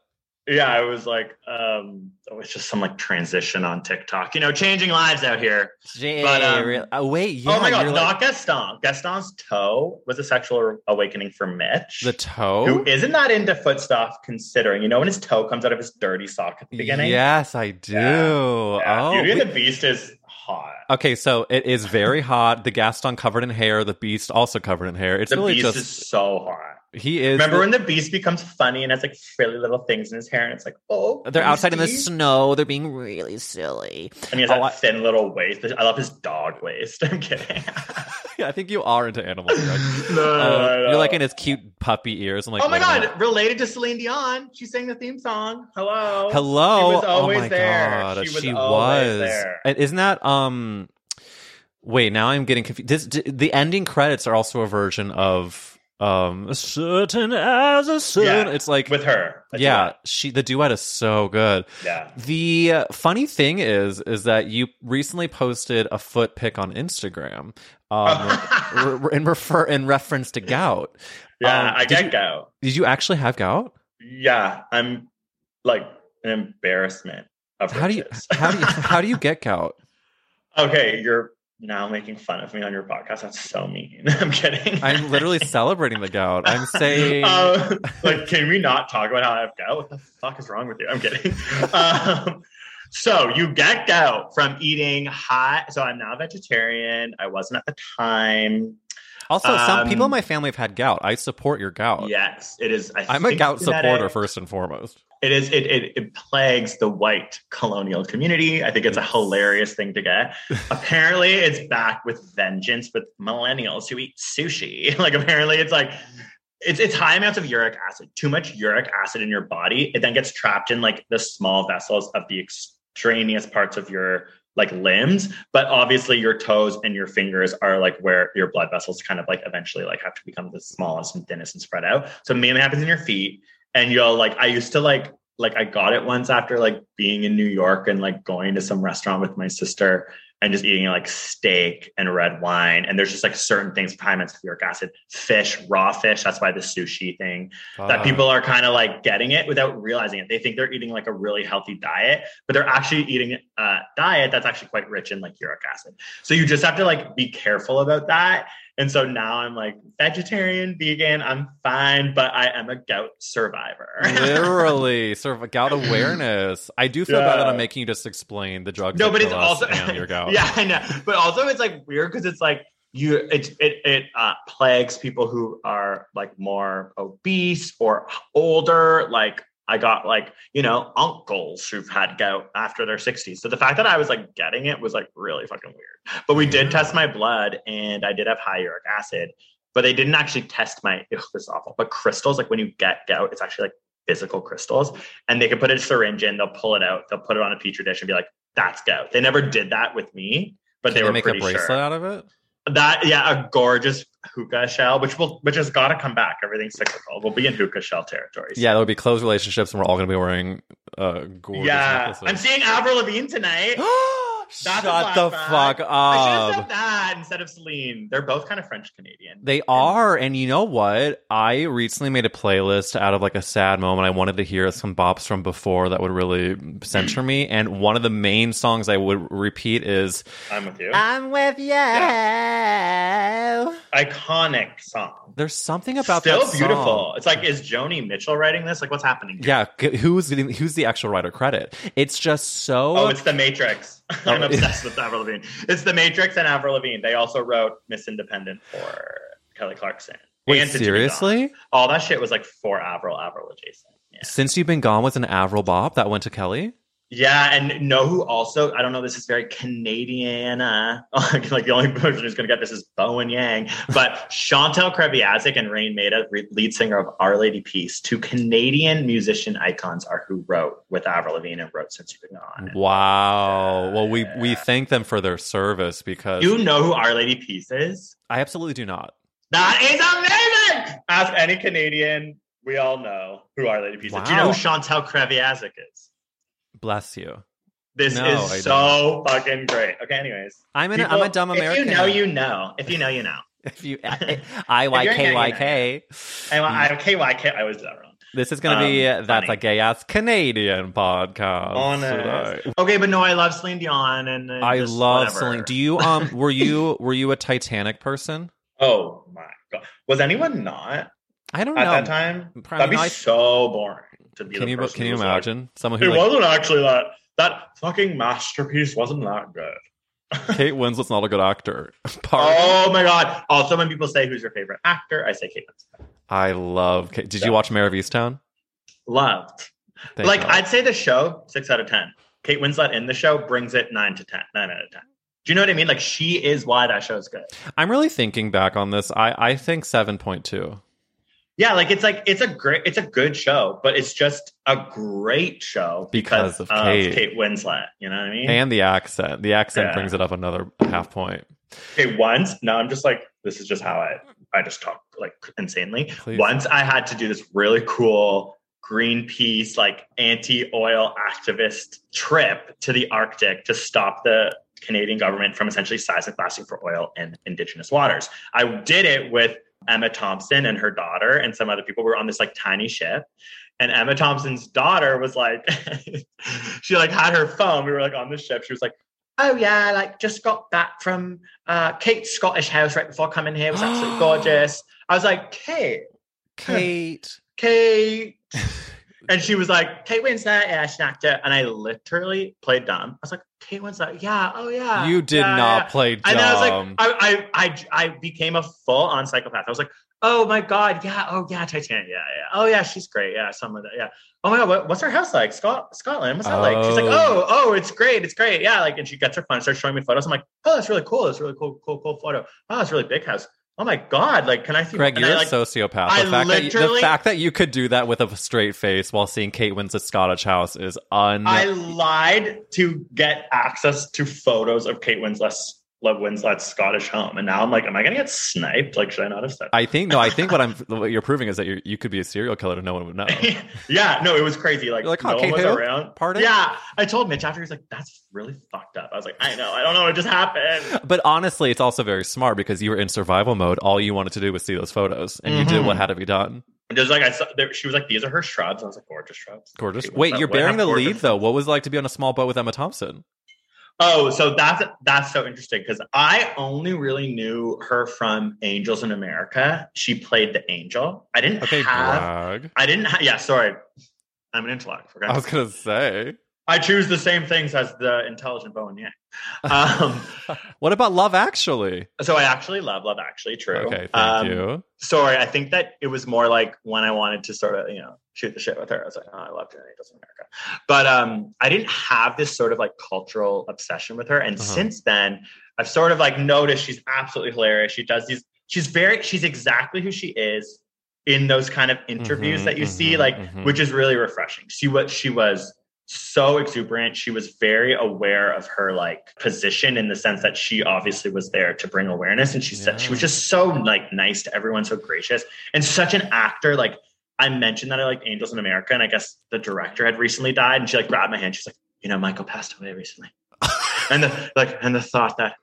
Yeah i was like um it was just some like transition on tiktok you know changing lives out here But, um, Re- oh, wait, yeah, oh my god you're not like- gaston gaston's toe was a sexual awakening for mitch the toe. who isn't that into foot stuff considering you know when his toe comes out of his dirty sock at the beginning Yes, I do. Yeah, Oh, Beauty and we- the Beast is hot. okay. So it is very hot. The Gaston covered in hair. The Beast also covered in hair. It's the really Beast just is so hot. He is. Remember when the Beast becomes funny and has like frilly little things in his hair, and it's like, oh, they're outside in the snow. They're being really silly. and he has Oh, that I- thin little waist. I love his dog waist. *laughs* I'm kidding. *laughs* yeah, I think you are into animals. Greg. no, *laughs* no, Uh, no, no. You're like in his cute puppy ears. I'm like, oh my god, related to Celine Dion. She sang the theme song. Hello. Hello. She was always oh my there. god, She was she was. there. Isn't that um? Wait, now I'm getting confused. This, d- the ending credits are also a version of um, certain as a sun. Yeah, It's like with her. yeah, duet. she the duet is so good. Yeah. The uh, funny thing is, is that you recently posted a foot pic on Instagram, um, *laughs* re- in refer in reference to gout. Yeah, Um, I get you- gout. Did you actually have gout? Yeah, I'm like an embarrassment of How do you how do you *laughs* how do you get gout? Okay, you're now making fun of me on your podcast. That's so mean. *laughs* I'm kidding. I'm literally celebrating the gout. I'm *laughs* saying Um, like, can we not talk about how I have gout? What the fuck is wrong with you? I'm kidding. *laughs* Um, so you get gout from eating hot. So I'm now vegetarian. I wasn't at the time. also some um, people in my family have had gout. I support your gout. Yes, it is. I I'm a gout genetic. supporter first and foremost. It is. It, it it plagues the white colonial community. I think it's a hilarious thing to get. *laughs* apparently, it's back with vengeance with millennials who eat sushi. *laughs* Like apparently, it's like it's it's high amounts of uric acid. Too much uric acid in your body, it then gets trapped in like the small vessels of the extraneous parts of your like limbs. But obviously, your toes and your fingers are like where your blood vessels kind of like eventually like have to become the smallest and thinnest and spread out. So mainly happens in your feet and you'll like i used to like like i got it once after like being in new york and like going to some restaurant with my sister and just eating like steak and red wine. And there's just like certain things high amounts of acid fish raw fish. That's why the sushi thing that people are kind of like getting it without realizing it. They think they're eating like a really healthy diet but they're actually eating a diet that's actually quite rich in like uric acid. So you just have to like be careful about that and so now I'm like vegetarian, vegan, I'm fine, but I am a gout survivor. literally sort of a gout awareness. I do feel bad that I'm making you just explain the drugs. no, but it's also your gout. *laughs* yeah, I know. But also it's like weird because it's like you it it it uh, plagues people who are like more obese or older. Like I got like you know uncles who've had gout after their 60s. So the fact that I was like getting it was like really fucking weird. But we did test my blood and I did have high uric acid. But they didn't actually test my. Ugh, this is awful. But crystals, like when you get gout, it's actually like physical crystals, and they can put a syringe in, they'll pull it out, they'll put it on a petri dish and be like, "That's gout." They never did that with me, but Can they they were make a bracelet sure. out of it? That yeah, a gorgeous puka shell, which will which has got to come back. Everything's cyclical. We'll be in puka shell territory. Yeah, there'll be close relationships, and we're all going to be wearing uh, gorgeous yeah. necklaces. I'm seeing Avril Lavigne tonight. *gasps* *gasps* *gasps* Shut the flashback. fuck I should have said that instead of Celine. They're both kind of French Canadian. They are, and you know what? I recently made a playlist out of like a sad moment. I wanted to hear some bops from before that would really center me, and one of the main songs I would repeat is I'm with you. "I'm with you." Iconic song. There's something about Still that song. beautiful. It's like, is Joni Mitchell writing this? Like, what's happening? here? Yeah, who's the, who's the actual writer credit? It's just so. Oh, it's The Matrix. *laughs* I'm Oh. obsessed with Avril Lavigne. It's The Matrix and Avril Lavigne. They also wrote Miss Independent for Kelly Clarkson. Wait, seriously? All that shit was like for Avril, Avril adjacent. Yeah. Since you've been gone with an Avril Bop that went to Kelly. Yeah, and know who also? I don't know. This is very Canadian. Uh, *laughs* like the only person who's going to get this is Bowen Yang, but Chantal Kreviazuk and Raine Maida, lead singer of Our Lady Peace, two Canadian musician icons, are who wrote with Avril Lavigne and wrote "Since You've Been Gone." Wow. Well, we we thank them for their service because You know who Our Lady Peace is? I absolutely do not. That is amazing. Ask any Canadian. We all know who Our Lady Peace is. Do you know who Chantal Kreviazuk is? Bless you. This No, I is so fucking great. Okay, anyways. I'm an, I'm a dumb American. If you know, you know. If you know, you know. *laughs* If you *laughs* I Y K Y K. I, I, KYK, I always do that wrong. This is going to be Um, that's funny. a gay ass Canadian podcast. Honest. today. Okay, but no, I love Celine Dion and, and I love whatever. Celine. Do you um *laughs* were you were you a Titanic person? Oh my god, was anyone not I don't at know. At that time? Probably That'd be not. so boring to be. Can you can you who's like, imagine someone it who like wasn't actually that. That fucking masterpiece wasn't that good. *laughs* Kate Winslet's not a good actor. *laughs* Pardon? Oh my god! Also, when people say who's your favorite actor, I say Kate Winslet. I love. Kate. Did you watch Mare of Easttown? Loved. Thank like God. I'd say the show six out of ten. Kate Winslet in the show brings it nine to ten, nine out of ten. Do you know what I mean? Like she is why that show's good. I'm really thinking back on this. I I think seven point two. Yeah, like it's like it's a great, it's a good show, but it's just a great show Because because, of of, Kate. Kate. Winslet. You know what I mean? And the accent. The accent Yeah. brings it up another half point. okay, once no, I'm just like this is just how I I just talk like insanely. Please. Once I had to do this really cool Greenpeace like anti-oil activist trip to the Arctic to stop the Canadian government from essentially seismic blasting for oil in indigenous waters. I did it with Emma Thompson and her daughter and some other people. Were on this like tiny ship. And Emma Thompson's daughter was like, *laughs* she like had her phone. We were like on the ship. She was like, oh yeah, like just got back from uh, Kate's Scottish house right before coming here. It was absolutely *gasps* gorgeous. I was like, Kate, Kate. Kate. *laughs* and she was like, Kate Winslet, yeah, she's an actor. And I literally played dumb. I was like, Kate Winslet, yeah, oh yeah. You did yeah, not yeah." play dumb. And I was like, I, I, I, I became a full on psychopath. I was like, oh my God, yeah, oh yeah, Titanic, yeah, yeah. Oh yeah, she's great. Yeah, some of that, yeah. Oh my God, what, what's her house like? Scot- Scotland, what's that like? She's like, Oh. oh, oh, it's great, it's great. Yeah, like, and she gets her phone, starts showing me photos. I'm like, oh, that's really cool. That's really cool, cool, cool photo. Oh, it's a really big house. Oh my God, like, can I see? Greg, you're I, like, a sociopath. I The fact, that you, the fact that you could do that with a straight face while seeing Kate Winslet's Scottish house is un. I lied to get access to photos of Kate Winslet's Love Winslet's Scottish home, and now I'm like, am I gonna get sniped? Like, should I not have said? I think no. I think what I'm *laughs* what you're proving is that you you could be a serial killer and no one would know. *laughs* yeah, no, it was crazy. Like, You're like, no "Huh, one Kate was who? around. Pardon? Yeah, I told Mitch after he's like, "That's really fucked up." I was like, "I know, I don't know, it just happened." But honestly, it's also very smart because you were in survival mode. All you wanted to do was see those photos, and you did Mhm. what had to be done. And Just like I saw, there, she was like, "These are her shrubs." I was like, "Gorgeous shrubs." Gorgeous. Wait, you're bearing the lead though. What was it like to be on a small boat with Emma Thompson? Oh, so that's that's so interesting because I only really knew her from Angels in America. She played the angel. I didn't Okay, have. brag. I didn't. Ha- yeah, sorry. I'm an intellect. Okay? I was gonna say. I choose the same things as the intelligent Bowen Yang. Um, *laughs* What about Love Actually? so I actually love Love Actually. True. Okay, thank Um, you. Sorry, I think that it was more like when I wanted to sort of, you know, shoot the shit with her. I was like, oh, I love Angels in America. But um, I didn't have this sort of like cultural obsession with her. And Uh-huh. since then, I've sort of like noticed she's absolutely hilarious. She does these, she's very, she's exactly who she is in those kind of interviews Mhm, that you see, mhm, like mhm. which is really refreshing. She was she was so exuberant. She was very aware of her like position in the sense that she obviously was there to bring awareness. And she said she was just so like nice to everyone, so gracious, and such an actor. Like I mentioned that I like Angels in America, and I guess the director had recently died, and she like grabbed my hand. She's like, you know, Michael passed away recently, *laughs* and the like, and the thought that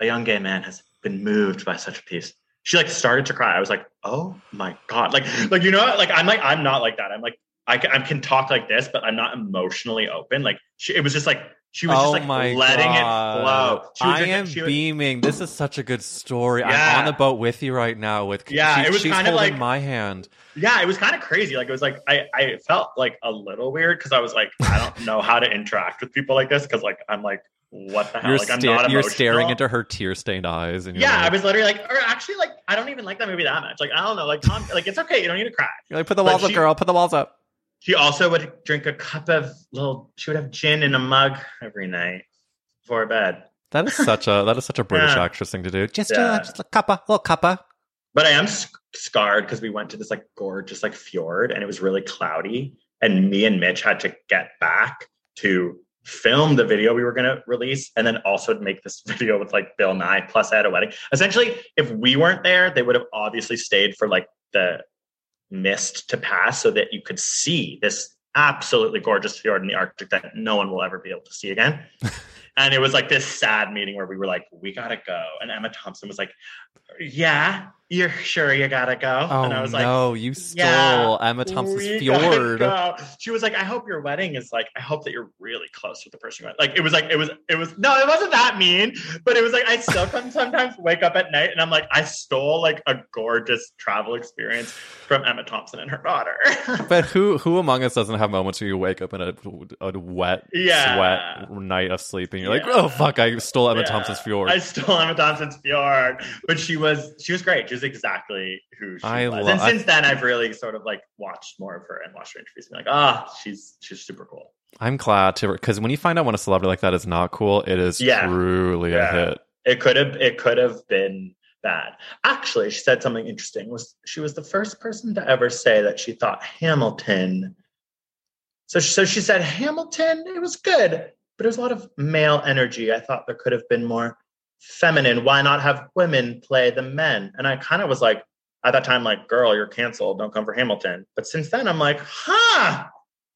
a young gay man has been moved by such a piece. She like started to cry. I was like, oh my god, like like you know, like I'm like I'm not like that. I'm like I can, I can talk like this, but I'm not emotionally open. Like she, it was just like she was oh just like my letting God. it flow. She was I am she was- beaming. This is such a good story. I'm on the boat with you right now. With Yeah, she- it was she's kind of holding like- my hand. yeah, it was kind of crazy. Like it was like I I felt like a little weird because I was like I don't know how to interact with people like this because like I'm like what the hell You're, like I'm not you're staring into her tear stained eyes, and you're yeah, like, I was literally like, or actually, like, I don't even like that movie that much. Like, I don't know, like, Tom, like, it's okay, you don't need to cry. you're like, put the but walls up, she- girl. Put the walls up. She also would drink a cup of little. She would have gin in a mug every night before bed. That is such a that is such a British Yeah. actress thing to do. Just, Yeah. uh, just a cuppa, little cuppa. But I am sc- scarred because we went to this like gorgeous like fjord and it was really cloudy, and me and Mitch had to get back to film the video we were going to release and then also make this *laughs* video with like Bill Nye plus I had a wedding. Essentially, if we weren't there, they would have obviously stayed for like the mist to pass so that you could see this absolutely gorgeous fjord in the Arctic that no one will ever be able to see again. *laughs* and it was like this sad meeting where we were like, we gotta go. And Emma Thompson was like, Yeah, you're sure you gotta go. Oh and I was like, no, you stole yeah, Emma Thompson's fjord. go. She was like, I hope your wedding is like, I hope that you're really close with the person you want. Like, it was like, it was, it was, no, it wasn't that mean, but it was like, I still come sometimes wake up at night and I'm like, I stole like a gorgeous travel experience from Emma Thompson and her daughter. *laughs* But who who among us doesn't have moments where you wake up in a, a wet, Yeah. sweat night of sleeping? You're like, oh fuck, I stole Emma Yeah. Thompson's fjord. I stole Emma Thompson's fjord, but she was she was great. She was exactly who she I was. lo- and since then, I've really sort of like watched more of her and watched her interviews. And be like, ah, she's she's super cool. I'm glad to because when you find out when a celebrity like that is not cool, it is Yeah. truly Yeah. a hit. It could have it could have been bad. Actually, she said something interesting. Was she was the first person to ever say that she thought Hamilton. So so she said Hamilton. It was good, but it was a lot of male energy. I thought there could have been more feminine. Why not have women play the men? And I kind of was like, at that time, like, girl, you're canceled. Don't come for Hamilton. But since then, I'm like, huh.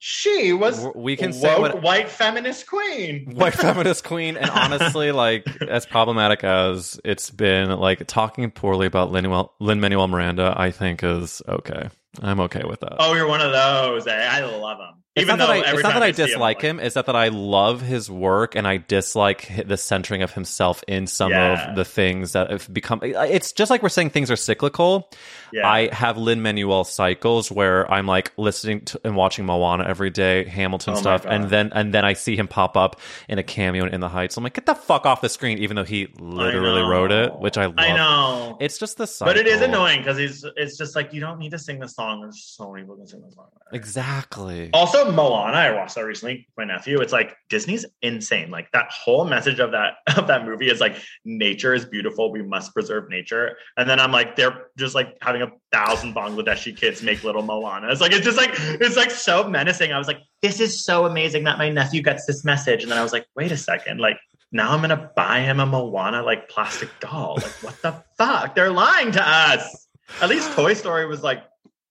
She was We can say what *laughs* white feminist queen. white *laughs* feminist queen and honestly like *laughs* as problematic as it's been like talking poorly about lin manuel miranda i think is okay i'm okay with that Oh, you're one of those. Eh? I love him. It's Even not though that I, it's not that I I'm dislike like, him. It's not that I love his work and I dislike the centering of himself in some Yeah. of the things that have become. It's just like we're saying things are cyclical. Yeah. I have Lin Manuel cycles where I'm like listening to and watching Moana every day, Hamilton Oh stuff, and then and then I see him pop up in a cameo in, in the Heights. I'm like, get the fuck off the screen, even though he literally wrote it, which I love. I know. It's just the cycle. but it is annoying because he's. It's just like you don't need to sing the song. There's so many people can sing the song. Exactly. Also, Moana. I watched that recently. with My nephew. It's like Disney's insane. Like that whole message of that *laughs* of that movie is like nature is beautiful. We must preserve nature. And then I'm like, they're just like having a thousand Bangladeshi kids make little Moana. It's like it's just like it's like so menacing. I was like, this is so amazing that my nephew gets this message. And then I was like, wait a second, like. Now I'm gonna buy him a Moana like plastic doll. Like what the fuck? They're lying to us. At least Toy Story was like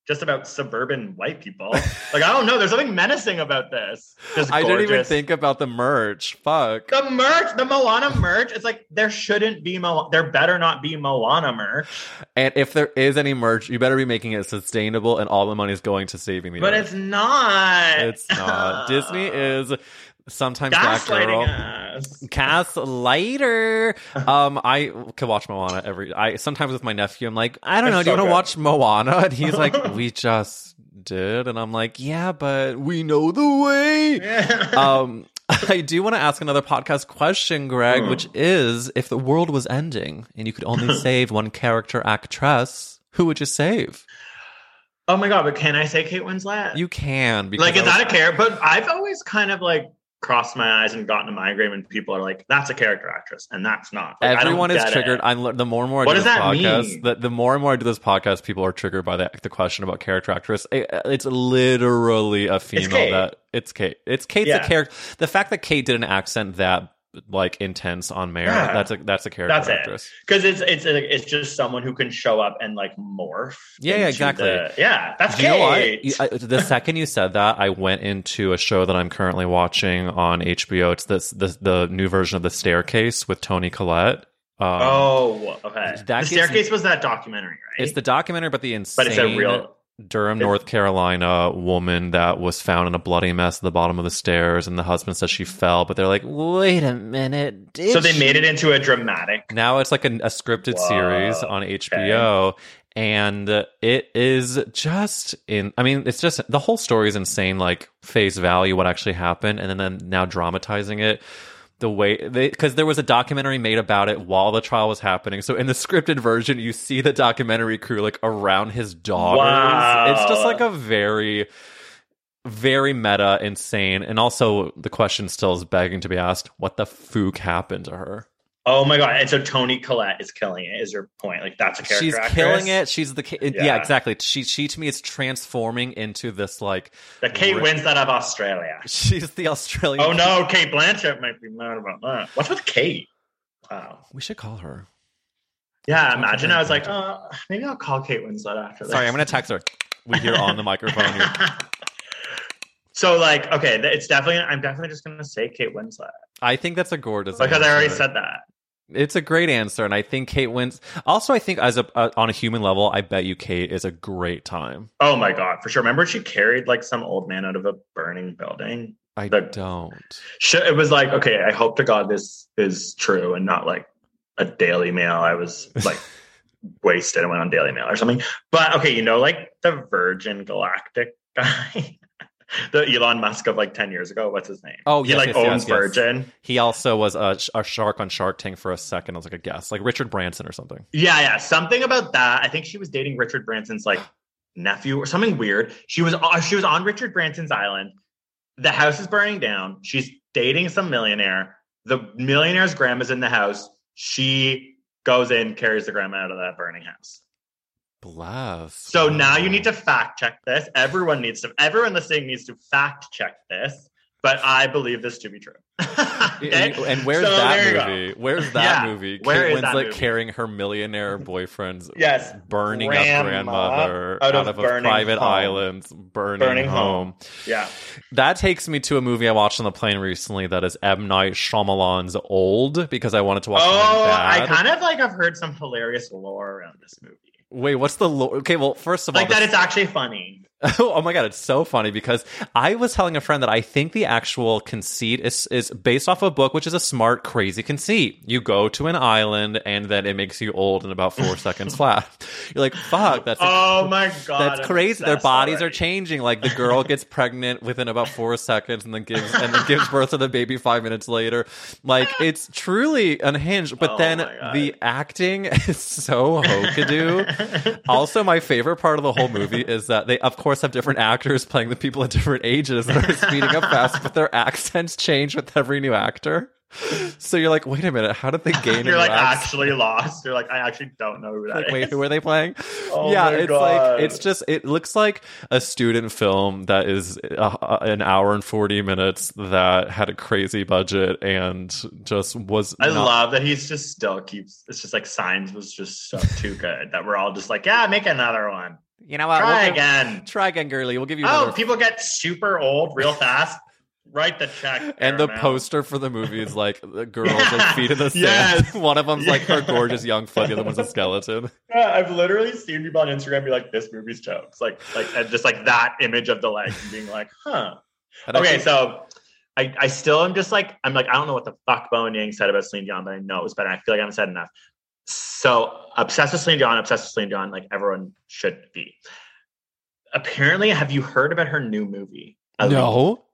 just about suburban white people. Like I don't know. There's something menacing about this. Just I didn't even think about the merch. Fuck. the merch, the Moana merch. It's like there shouldn't be Mo. There better not be Moana merch. And if there is any merch, you better be making it sustainable, and all the money is going to saving the But earth. it's not. It's not. *laughs* Disney is sometimes that girl. us. *laughs* Cass later. Um, I could watch Moana every. I sometimes with my nephew, I'm like, I don't It's know. Do you want to watch Moana? And he's like, *laughs* we just did, and I'm like, yeah, but we know the way. *laughs* um, I do want to ask another podcast question, Greg, Hmm. which is: if the world was ending and you could only save one character actress, who would you save? oh my god! But can I say Kate Winslet? You can because like I is that a care? But I've always kind of like crossed my eyes and gotten a migraine when people are like, "That's a character actress," and that's not. Like, Everyone is triggered. it. I'm the more and more I What do does this that podcast, mean? the, the more and more I do this podcast, people are triggered by the, the question about character actress. It- it's literally a female Kate. that it's Kate. It's Kate's Yeah. a character. The fact that Kate did an accent that like intense on Mare, Yeah. that's a that's a character That's it. actress. because it's it's it's just someone who can show up and like morph. Yeah, yeah, exactly. the- yeah, that's Do you know? I- the second you said that, I went into a show that I'm currently watching on HBO. It's this the the new version of The Staircase with Toni Collette. Um, oh, okay. that the staircase was that documentary, right? It's the documentary but the insane but it's a real. Durham, North Carolina woman that was found in a bloody mess at the bottom of the stairs, and the husband says she fell, but they're like, "Wait a minute!" So they she?" made it into a dramatic. Now it's like a, a scripted Whoa, series on HBO, and it is just in. I mean, it's just the whole story is insane. Like face value, what actually happened, and then, then now dramatizing it. The way they, because there was a documentary made about it while the trial was happening. So in the *laughs* scripted version, you see the documentary crew like around his daughters. Wow. It's just like a very, very meta, insane, and also the question still is begging to be asked: What the fook happened to her? Oh my god! And so Toni Collette is killing it. Is your point? Like that's a character. she's actress? killing it. She's the ca- yeah. Yeah. exactly. She she to me is transforming into this like The Kate Winslet of Australia. *laughs* she's the Australian. Oh no, Cate Blanchett might be mad about that. What's with Kate? Wow. we should call her. Yeah, imagine I was like, uh, maybe I'll call Kate Winslet after this. Sorry, I'm gonna text her. We hear on the microphone here. *laughs* so like, okay, it's definitely. I'm definitely just gonna say Kate Winslet I think that's a gorgeous because I already said that. It's a great answer, and I think Kate wins. Also, I think as a uh, on a human level, I bet you Kate is a great time. Oh my god, for sure. Remember she carried like some old man out of a burning building. I The- don't. Sh- It was like, okay, I hope to God this is true and not like a Daily Mail. I was like *laughs* wasted and went on Daily Mail or something. But okay, you know, like the Virgin Galactic *laughs* guy, *laughs* the Elon Musk of like ten years ago. What's his name? Oh, he yes, like yes, owns yes. Virgin. He also was a, a shark on Shark Tank for a second. I was like a guess, like Richard Branson or something. Yeah, yeah, something about that. I think she was dating Richard Branson's like *gasps* nephew or something weird. She was uh, she was on Richard Branson's island. The house is burning down. She's dating some millionaire. The millionaire's grandma's in the house. She goes in, carries the grandma out of that burning house. Bless. So now you need to fact check this. Everyone needs to. Everyone listening needs to fact check this. But I believe this to be true. *laughs* Okay? And, where's So that movie? Where's that Yeah, movie? where Kate is that Winslet movie? carrying her millionaire boyfriend's *laughs* Yes, burning grandma up grandmother out out, of of, a private home. island, burning, Burning home. home. Yeah. That takes me to a movie I watched on the plane recently that is M Night Shyamalan's Old because I wanted to watch Oh, I kind of like I've heard some hilarious lore around this movie. Wait, what's the lo- okay? Well, first of all, Like that it's actually funny. *laughs* oh my god, it's so funny because I was telling a friend that I think the actual conceit is is based off a book, which is a smart, crazy conceit. You go to an island and then it makes you old in about four seconds flat. *laughs* You're like, fuck, that's oh a- Oh my *laughs* god. that's I'm crazy. Their bodies are changing. Like the girl gets pregnant within about four seconds, and then gives and then gives birth to the baby five minutes later. Like it's truly unhinged. But Oh then the acting is so hokadoo. also, my favorite part of the whole movie is that they, of course, have different actors playing the people at different ages that are speeding up fast, but their accents change with every new actor. So you're like, wait a minute, how did they gain? a *laughs* You're like accent? actually lost. You're like, I actually don't know who that is. like, wait, who are they playing? *laughs* Oh yeah, it's God. like it's just it looks like a student film that is uh, uh, an hour and forty minutes that had a crazy budget and just was. I not- love that he's just still keeps. It's just like Signs was just so too good that we're all just like, yeah, make another one. You know what? Try We'll give- again. *laughs* Try again, girly. We'll give you Oh, another. people get super old real fast. Write the check. *laughs* and the poster for the movie is like *laughs* the girls Yeah. like feet in the sand. Yes. One of them's like her gorgeous young foot. The other one's a skeleton. Yeah, I've literally seen people on Instagram be like, "This movie's jokes," like, like, and just like that image of the leg and being like, "Huh." Okay, think- so I, I still am just like, I'm like, I don't know what the fuck Bowen Yang said about Celine Dion, but I know it was better. I feel like I haven't said enough. So obsessed with Celine Dion, obsessed with Celine Dion, like everyone should be. Apparently, have you heard about her new movie? Elite? no.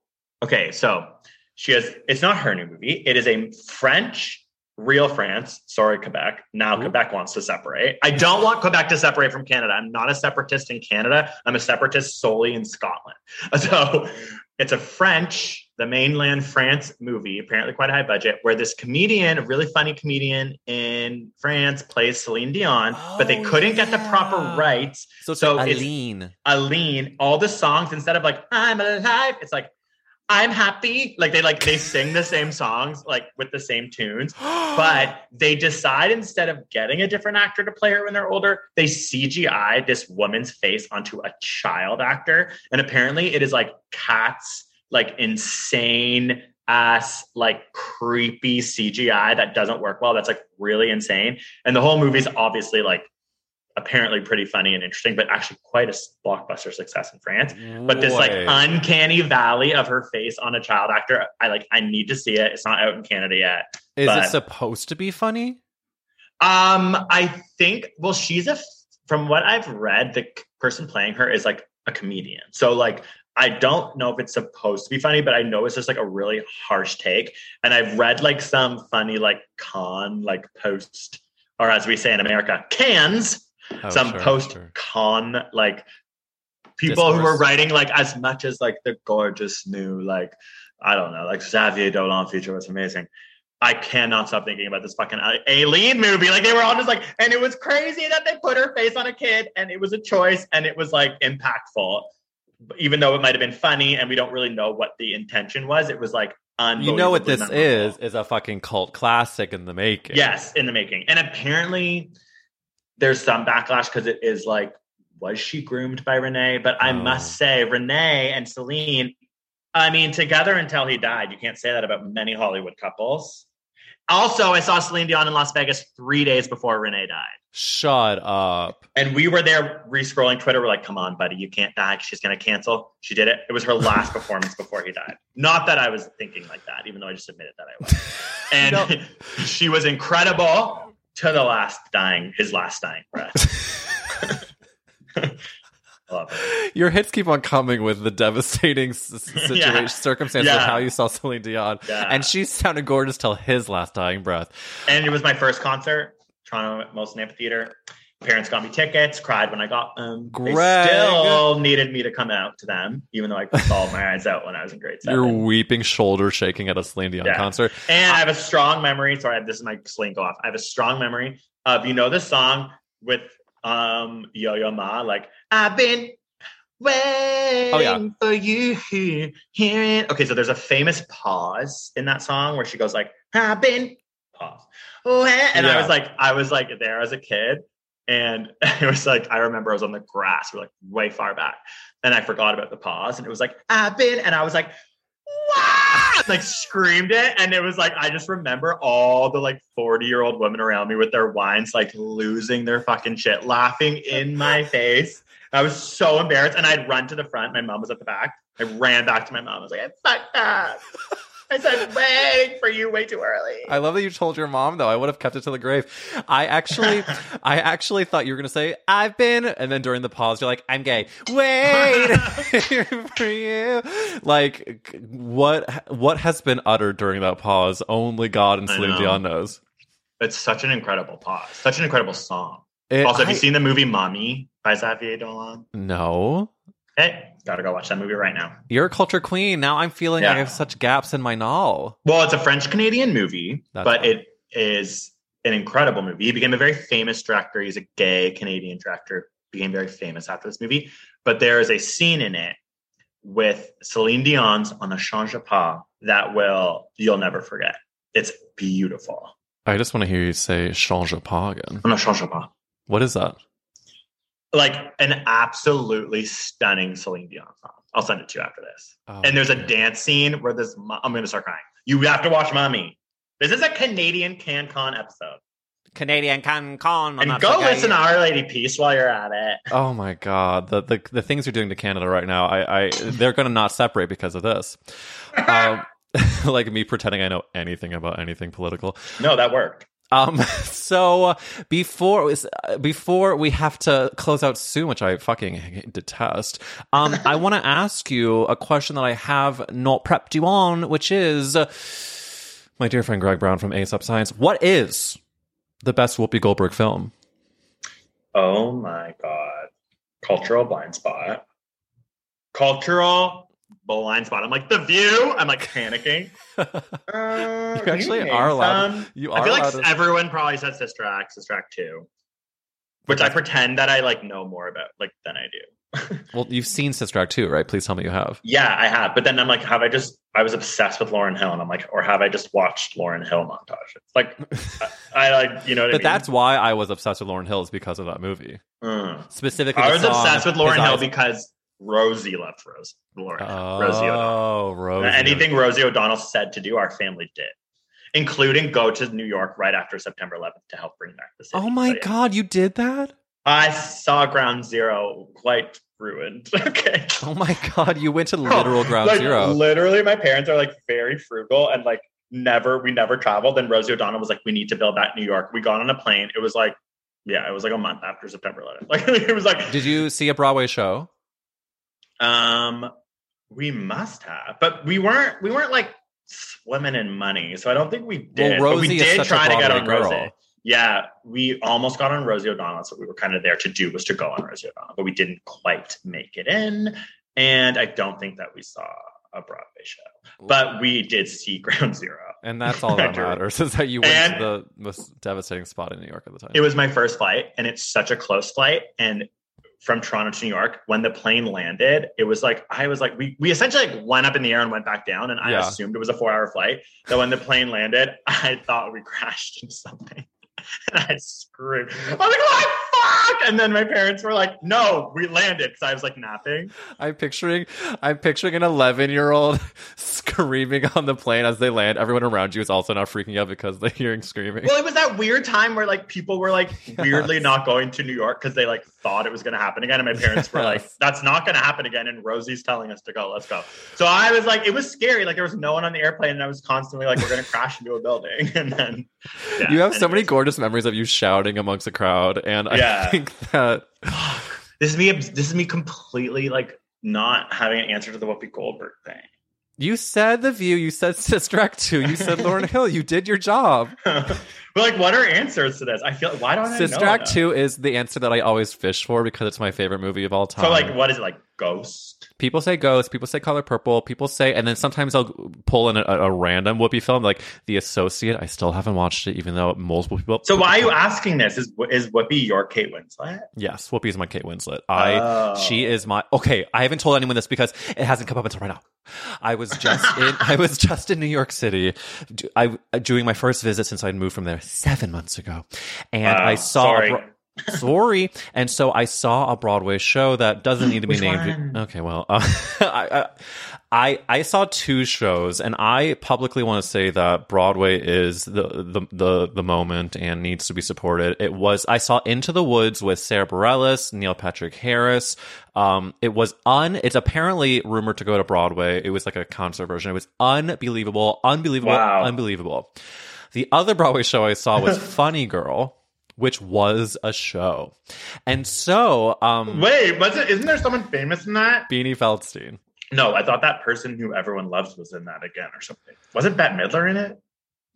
Okay, so she has. It's not her new movie. It is a French, real France. Sorry, Quebec. Now Quebec wants to separate. I don't want Quebec to separate from Canada. I'm not a separatist in Canada. I'm a separatist solely in Scotland. *laughs* So it's a French the mainland France movie, apparently quite a high budget, where this comedian, a really funny comedian in France, plays Celine Dion, but they Oh, couldn't get the proper rights. So So like it's- Aline. Aline, all the songs instead of like I'm alive, it's like I'm happy. Like they like they sing the same songs like with the same tunes, *gasps* but they decide instead of getting a different actor to play her when they're older, they CGI this woman's face onto a child actor, and apparently it is like cats like insane ass like creepy CGI that doesn't work well. That's like really insane, and the whole movie's obviously like apparently pretty funny and interesting, but actually quite a blockbuster success in France. But this like uncanny valley of her face on a child actor, I like. I need to see it. It's not out in Canada yet. is but- it supposed to be funny? Um, I think. Well, she's a From what I've read, the person playing her is like a comedian. So like. I don't know if it's supposed to be funny, but I know it's just like a really harsh take. And I've read like some funny like con like post, or as we say in America, cans Oh, some sure, post sure. con like people who were writing like as much as like the gorgeous new like I don't know like Xavier Dolan feature was amazing. I cannot stop thinking about this fucking Aline movie. Like they were all just like, and it was crazy that they put her face on a kid, and it was a choice, and it was like impactful, even though it might have been funny, and we don't really know what the intention was. It was like You know what this memorable. is? Is a fucking cult classic in the making. Yes, in the making. And apparently there's some backlash because it is like, was she groomed by Renee? But I Oh. must say, Renee and Celine, I mean, together until he died. You can't say that about many Hollywood couples. Also, I saw Celine Dion in Las Vegas three days before Renee died. Shut up. And we were there re-scrolling Twitter. We're like, come on, buddy, you can't die. She's going to cancel. She did it. It was her last performance before he died. Not that I was thinking like that, even though I just admitted that I was. *laughs* And *laughs* she was incredible to the last dying, his last dying breath. *laughs* Your hits keep on coming with the devastating situation, *laughs* Yeah. circumstances of how you saw Celine Dion, Yeah. and she sounded gorgeous till his last dying breath. And it was my first concert, Toronto Molson Amphitheater. Parents got me tickets, cried when I got them. Greg. They still needed me to come out to them, even though I bawled my eyes out when I was in grade seven. You're weeping, shoulder shaking at a Celine Dion Yeah. concert. And I have a strong memory. Sorry, I have this is my sling go off. I have a strong memory of you know the song with um Yo Yo Ma, like I've been waiting Oh, yeah. for you here, hearing. Okay, so there's a famous pause in that song where she goes like I've been pause. Oh, eh? and I was like, I was like there as a kid. And *laughs* it was like, I remember I was on the grass, we're like way far back. And I forgot about the pause. And it was like, I've been, and I was like, "Wah!" like screamed it and it was like i just remember all the like 40 year old women around me with their wines like losing their fucking shit laughing in my face i was so embarrassed and i'd run to the front my mom was at the back i ran back to my mom i was like i fucked up i said *laughs* waiting for you way too early I love that you told your mom though. I would have kept it to the grave. I actually, *laughs* I actually thought you were gonna say "I've been," and then during the pause, you're like, "I'm gay." Wait *laughs* for you. Like, what what has been uttered during that pause? Only God and Celine know. Dion knows. it's such an incredible pause such an incredible song It- also have you I- seen the movie mommy by xavier dolan No, hey gotta go watch that movie right now you're a culture queen. Now I'm feeling like I have such gaps in my know. Well, it's a French Canadian movie, That's but fine. it is an incredible movie. He became a very famous director. He's a gay Canadian director, became very famous after this movie. But there is a scene in it with Celine Dion's On ne change pas that will you'll never forget. It's beautiful. I just want to hear you say "change pas" again. On ne change pas. What is that? Like an absolutely stunning Celine Dion song. I'll send it to you after this. Oh, and there's a okay. dance scene where this I'm going to start crying. You have to watch Mommy. This is a Canadian CanCon episode. Canadian CanCon. and go listen to Our Lady Peace while you're at it. Oh my god, the, the the things you're doing to Canada right now, I, I they're gonna not separate because of this. *laughs* Um, *laughs* like me pretending I know anything about anything political. No, that worked. Um, *laughs* so before before we have to close out soon, which I fucking detest, um, I *laughs* want to ask you a question that I have not prepped you on, which is, my dear friend Greg Brown from ASAP Science, what is the best Whoopi Goldberg film? Oh my god. Cultural blind spot. Cultural blind spot. I'm like, The View. I'm like panicking. Uh, *laughs* You actually name are allowed- some? you I feel like to- everyone probably said Sister Act, Sister Act Two, which I pretend that I like know more about like than I do. *laughs* Well, you've seen Sister Act too, right? Please tell me you have. Yeah, I have. But then I'm like, have I just? I was obsessed with Lauryn Hill, and I'm like, or have I just watched Lauryn Hill montages? Like, *laughs* I, I like, you know what But I mean? that's why I was obsessed with Lauryn Hill is because of that movie. Mm. Specifically, I was song, obsessed with Lauryn Hill Eyes- because Rosie loved Rose. Lauryn Hill. Rosie O'Donnell. Oh, Rosie. Anything Rosie O'Donnell said to do, our family did, including go to New York right after September 11th to help bring back the city. Oh my So, yeah. God, you did that? I saw Ground Zero quite ruined. *laughs* okay. Oh my God, you went to literal ground Like, zero. Literally, my parents are like very frugal and like never, we never traveled. And Rosie O'Donnell was like, we need to build that New York. We got on a plane. It was like, yeah, it was like a month after September 11th. *laughs* Like it was like, Did you see a Broadway show? um, we must have, but we weren't, we weren't like swimming in money. So I don't think we did. Well, but we Rosie did try to get on girl. Rosie. Yeah, we almost got on Rosie O'Donnell. That's what we were kind of there to do was to go on Rosie O'Donnell, but we didn't quite make it in. And I don't think that we saw a Broadway show, but we did see *laughs* Ground Zero. And that's all that *laughs* matters is that you went And- to the most devastating spot in New York at the time. It was my first flight, and it's such a close flight. And from Toronto to New York, when the plane landed, it was like I was like we we essentially like went up in the air and went back down, and I Yeah. assumed it was a four hour flight. So when the plane landed, *laughs* I thought we crashed into something. *laughs* And I screamed. I was like, "Oh fuck!" And then my parents were like, "No, we landed," because I was like napping. I'm picturing I'm picturing an 11 year old *laughs* screaming on the plane as they land. Everyone around you is also now freaking out because they're hearing screaming. Well, it was that weird time where like people were like *laughs* weirdly not going to New York because they like thought it was going to happen again, and my parents were like, "That's not going to happen again." And Rosie's telling us to go. Let's go. So I was like, it was scary. Like there was no one on the airplane, and I was constantly like, "We're going to crash into a building." And then yeah, you have so many anyways. Memories of you shouting amongst a crowd, and I think that This is me. This is me completely like not having an answer to the Whoopi Goldberg thing. you said the view, you said Sister Act 2, you said Lauryn *laughs* Hill, you did your job. *laughs* but like, what are answers to this? I feel why don't I Sister Act enough? 2 is the answer that I always fish for because it's my favorite movie of all time. So like, what is it like? Ghost. People say Ghost, people say Color Purple, people say, and then sometimes I'll pull in a, a random Whoopi film like The Associate. I still haven't watched it, even though multiple people. So why are you asking this? Is is Whoopi your Kate Winslet? Yes, Whoopi is my Kate Winslet. I Oh. she is my okay. I haven't told anyone this because it hasn't come up until right now. I was just in *laughs* I was just in New York City, I doing my first visit since I'd moved from there seven months ago, and Wow, I saw. sorry. Sorry, and so I saw a Broadway show that doesn't need to be Which named. one? Okay, well, uh, *laughs* I, I I saw two shows, and I publicly want to say that Broadway is the, the the the moment and needs to be supported. It was I saw Into the Woods with Sara Bareilles, Neil Patrick Harris. Um, it was un. It's apparently rumored to go to Broadway. It was like a concert version. It was unbelievable, unbelievable, Wow. unbelievable. The other Broadway show I saw was *laughs* Funny Girl. Which was a show, and so um, Wait, was it? Isn't there someone famous in that? Beanie Feldstein. No, I thought that person who everyone loves was in that again or something. Wasn't Bette Midler in it?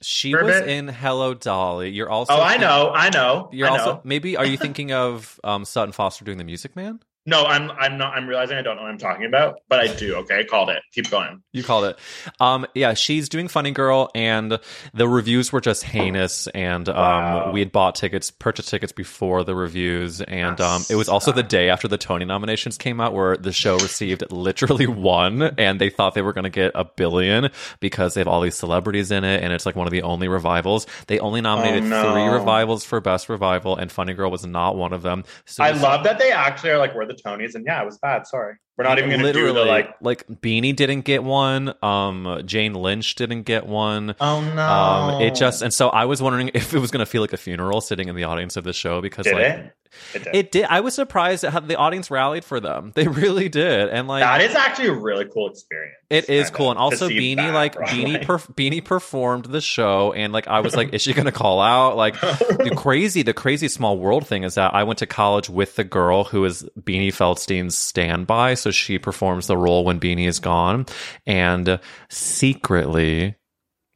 She was bit. in Hello Dolly. You're also. Oh, I know, I know. You're I also maybe. Are you *laughs* thinking of um, Sutton Foster doing the Music Man? No, I'm I'm not I'm realizing I don't know what I'm talking about, but I do. Okay, I called it. Keep going. You called it. Um, yeah, she's doing Funny Girl, and the reviews were just heinous. And um, Wow. we had bought tickets, purchased tickets before the reviews, and That um, it was also the day after the Tony nominations came out, where the show received literally one, and they thought they were going to get a billion because they have all these celebrities in it, and it's like one of the only revivals. They only nominated Oh, no. three revivals for best revival, and Funny Girl was not one of them. So I love that they actually are like we're the Tonys, and yeah, it was bad. Sorry, we're not even going to do the like. like Beanie didn't get one. Um, Jane Lynch didn't get one. Oh no! Um, it just and so I was wondering if it was going to feel like a funeral sitting in the audience of the show because did like it. It did. it did. I was surprised at how the audience rallied for them. They really did, and like that is actually a really cool experience. it is cool, of, and also Beanie that like. Beanie perf- Beanie performed the show, and like I was like, is she gonna call out? Like *laughs* the crazy, the crazy small world thing is that I went to college with the girl who is Beanie Feldstein's standby, so she performs the role when Beanie is gone, and secretly.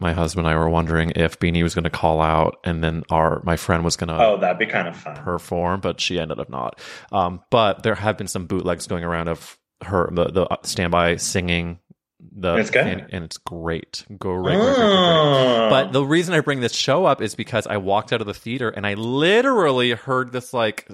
My husband and I were wondering if Beanie was going to call out, and then our my friend was going to Oh, that'd be kind of fun. perform, but she ended up not. Um, but there have been some bootlegs going around of her the, the standby singing the It's good? and, and it's great. Great, great, great, great, great. Oh. But the reason I bring this show up is because I walked out of the theater and I literally heard this like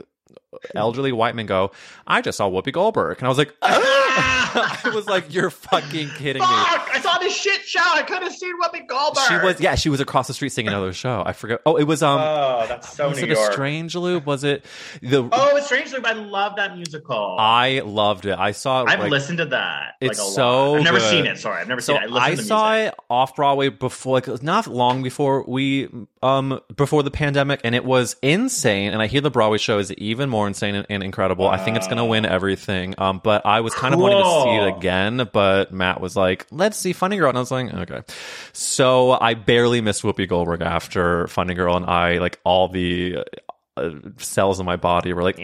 elderly white man go, "I just saw Whoopi Goldberg," and I was like, *laughs* I was like, "You're fucking kidding me." Fuck! I saw this shit show. I could have seen Whoopi Goldberg. She was yeah, she was across the street singing another show. I forget. Oh, it was um. Oh, that's so was New it York. a Strange Loop? Was it the? Oh, it's Strange Loop. I love that musical. I loved it. I saw. it I've like, listened to that. It's like, a so lot. I've never good. seen it. Sorry, I've never So seen it. I, I saw music. it off Broadway before, like not long before we, um, before the pandemic, and it was insane. And I hear the Broadway show is even more insane and, and incredible. I think it's going to win everything. Um, but I was kind of wanting to see it again, but Matt was like, "Let's see Funny Girl," and I was like, "Okay." So I barely missed Whoopi Goldberg after Funny Girl, and I like all the. Uh, cells in my body were like,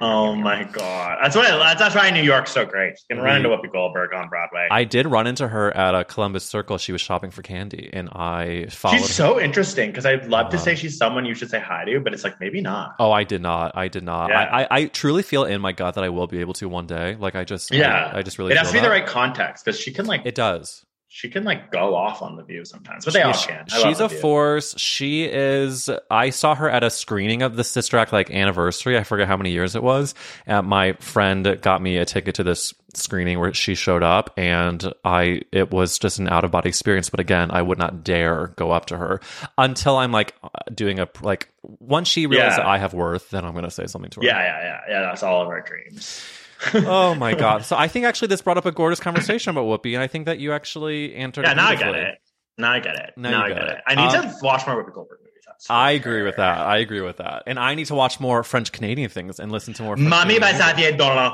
Oh my god, that's why. That's, that's why New York's so great. You can run into Whoopi Goldberg on Broadway. I did run into her at a Columbus Circle. She was shopping for candy, and I followed. she's so interesting because I'd love to say she's someone you should say hi to, but it's like maybe not. Oh, I did not. I did not. Yeah. I, I, I truly feel in my gut that I will be able to one day. Like I just, Yeah, I, I just really. it has to be the right context because she can like It does. She can like go off on the view sometimes, but they all can. I she's a force. She is. I saw her at a screening of the Sister Act like anniversary. I forget how many years it was. Uh, my friend got me a ticket to this screening where she showed up, and I. It was just an out of body experience. But again, I would not dare go up to her until I'm like doing a like. Once she realizes Yeah. I have worth, then I'm going to say something to her. Yeah, yeah, yeah, yeah. That's all of our dreams. *laughs* oh my god! So I think actually this brought up a gorgeous conversation about Whoopi, and I think that you actually answered. Yeah, it now I get it. Now I get it. Now Now, I get get it. it. I need Um, to watch more Whoopi Goldberg movies. I agree with that. I agree with that, and I need to watch more French Canadian things and listen to more. Mommy by Xavier Dolan.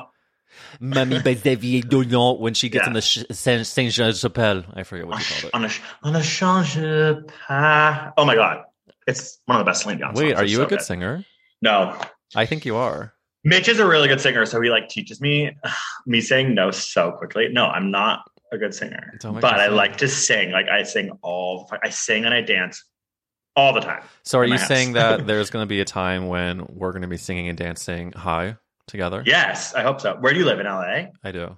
Mamie by Xavier Dolan when she gets Yeah. in the sh- Saint Jean Chapelle. I forget what you called it. On a on a. Oh my god, it's one of the best Celine Dion. Wait, are you so a good singer? No, I think you are. Mitch is a really good singer, so he like teaches me *sighs* me saying no so quickly. No, I'm not a good singer, but I sing. like to sing. Like I sing all. I sing and I dance all the time. So are you saying that *laughs* there's going to be a time when we're going to be singing and dancing high together? Yes, I hope so. Where do you live in LA? I do.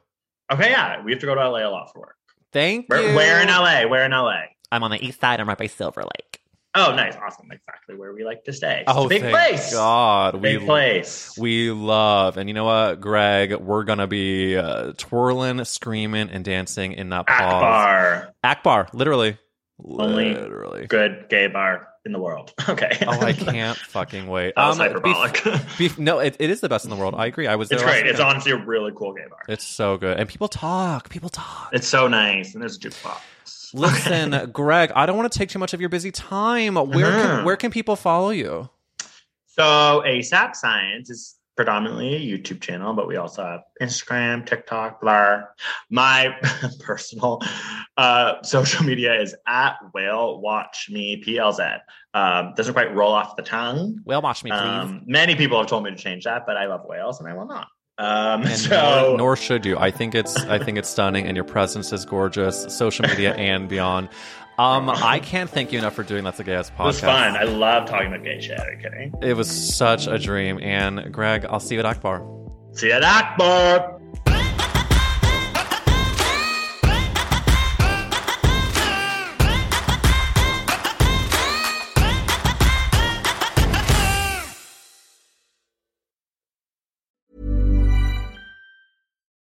Okay, yeah, we have to go to LA a lot for work. Thank Where, you. where in LA? Where in LA? I'm on the east side. I'm right by Silver Lake. Oh, nice, awesome, exactly where we like to stay. Oh, a big thank place. God, big we place. We love, and you know what, Greg? We're gonna be uh, twirling, screaming, and dancing in that pause. Akbar, Akbar, literally, Only literally. good gay bar in the world. *laughs* Okay. Oh, I can't fucking wait. That was Um, hyperbolic. *laughs* bef- bef- no, it, it is the best in the world. I agree. I was there. it's great. It's honestly a really cool game bar. It's so good, and people talk. People talk. It's so nice, and there's a jukebox. *laughs* Listen, Greg, I don't want to take too much of your busy time. Where can Mhm. where can people follow you? So ASAP Science is predominantly a YouTube channel, but we also have Instagram, TikTok, Blur. My *laughs* personal uh, social media is at Whale Watch Me PLZ. Um, doesn't quite roll off the tongue. Whale watch me, please. Um, many people have told me to change that, but I love whales and I will not. Um, and *laughs* so nor, nor should you. I think it's I think it's stunning, and your presence is gorgeous. Social media and beyond. Um, I can't thank you enough for doing that's a gay ass podcast. it was fun. I love talking about gay shit. Are you kidding? It was such a dream. And Greg, I'll see you at Akbar. See you at Akbar.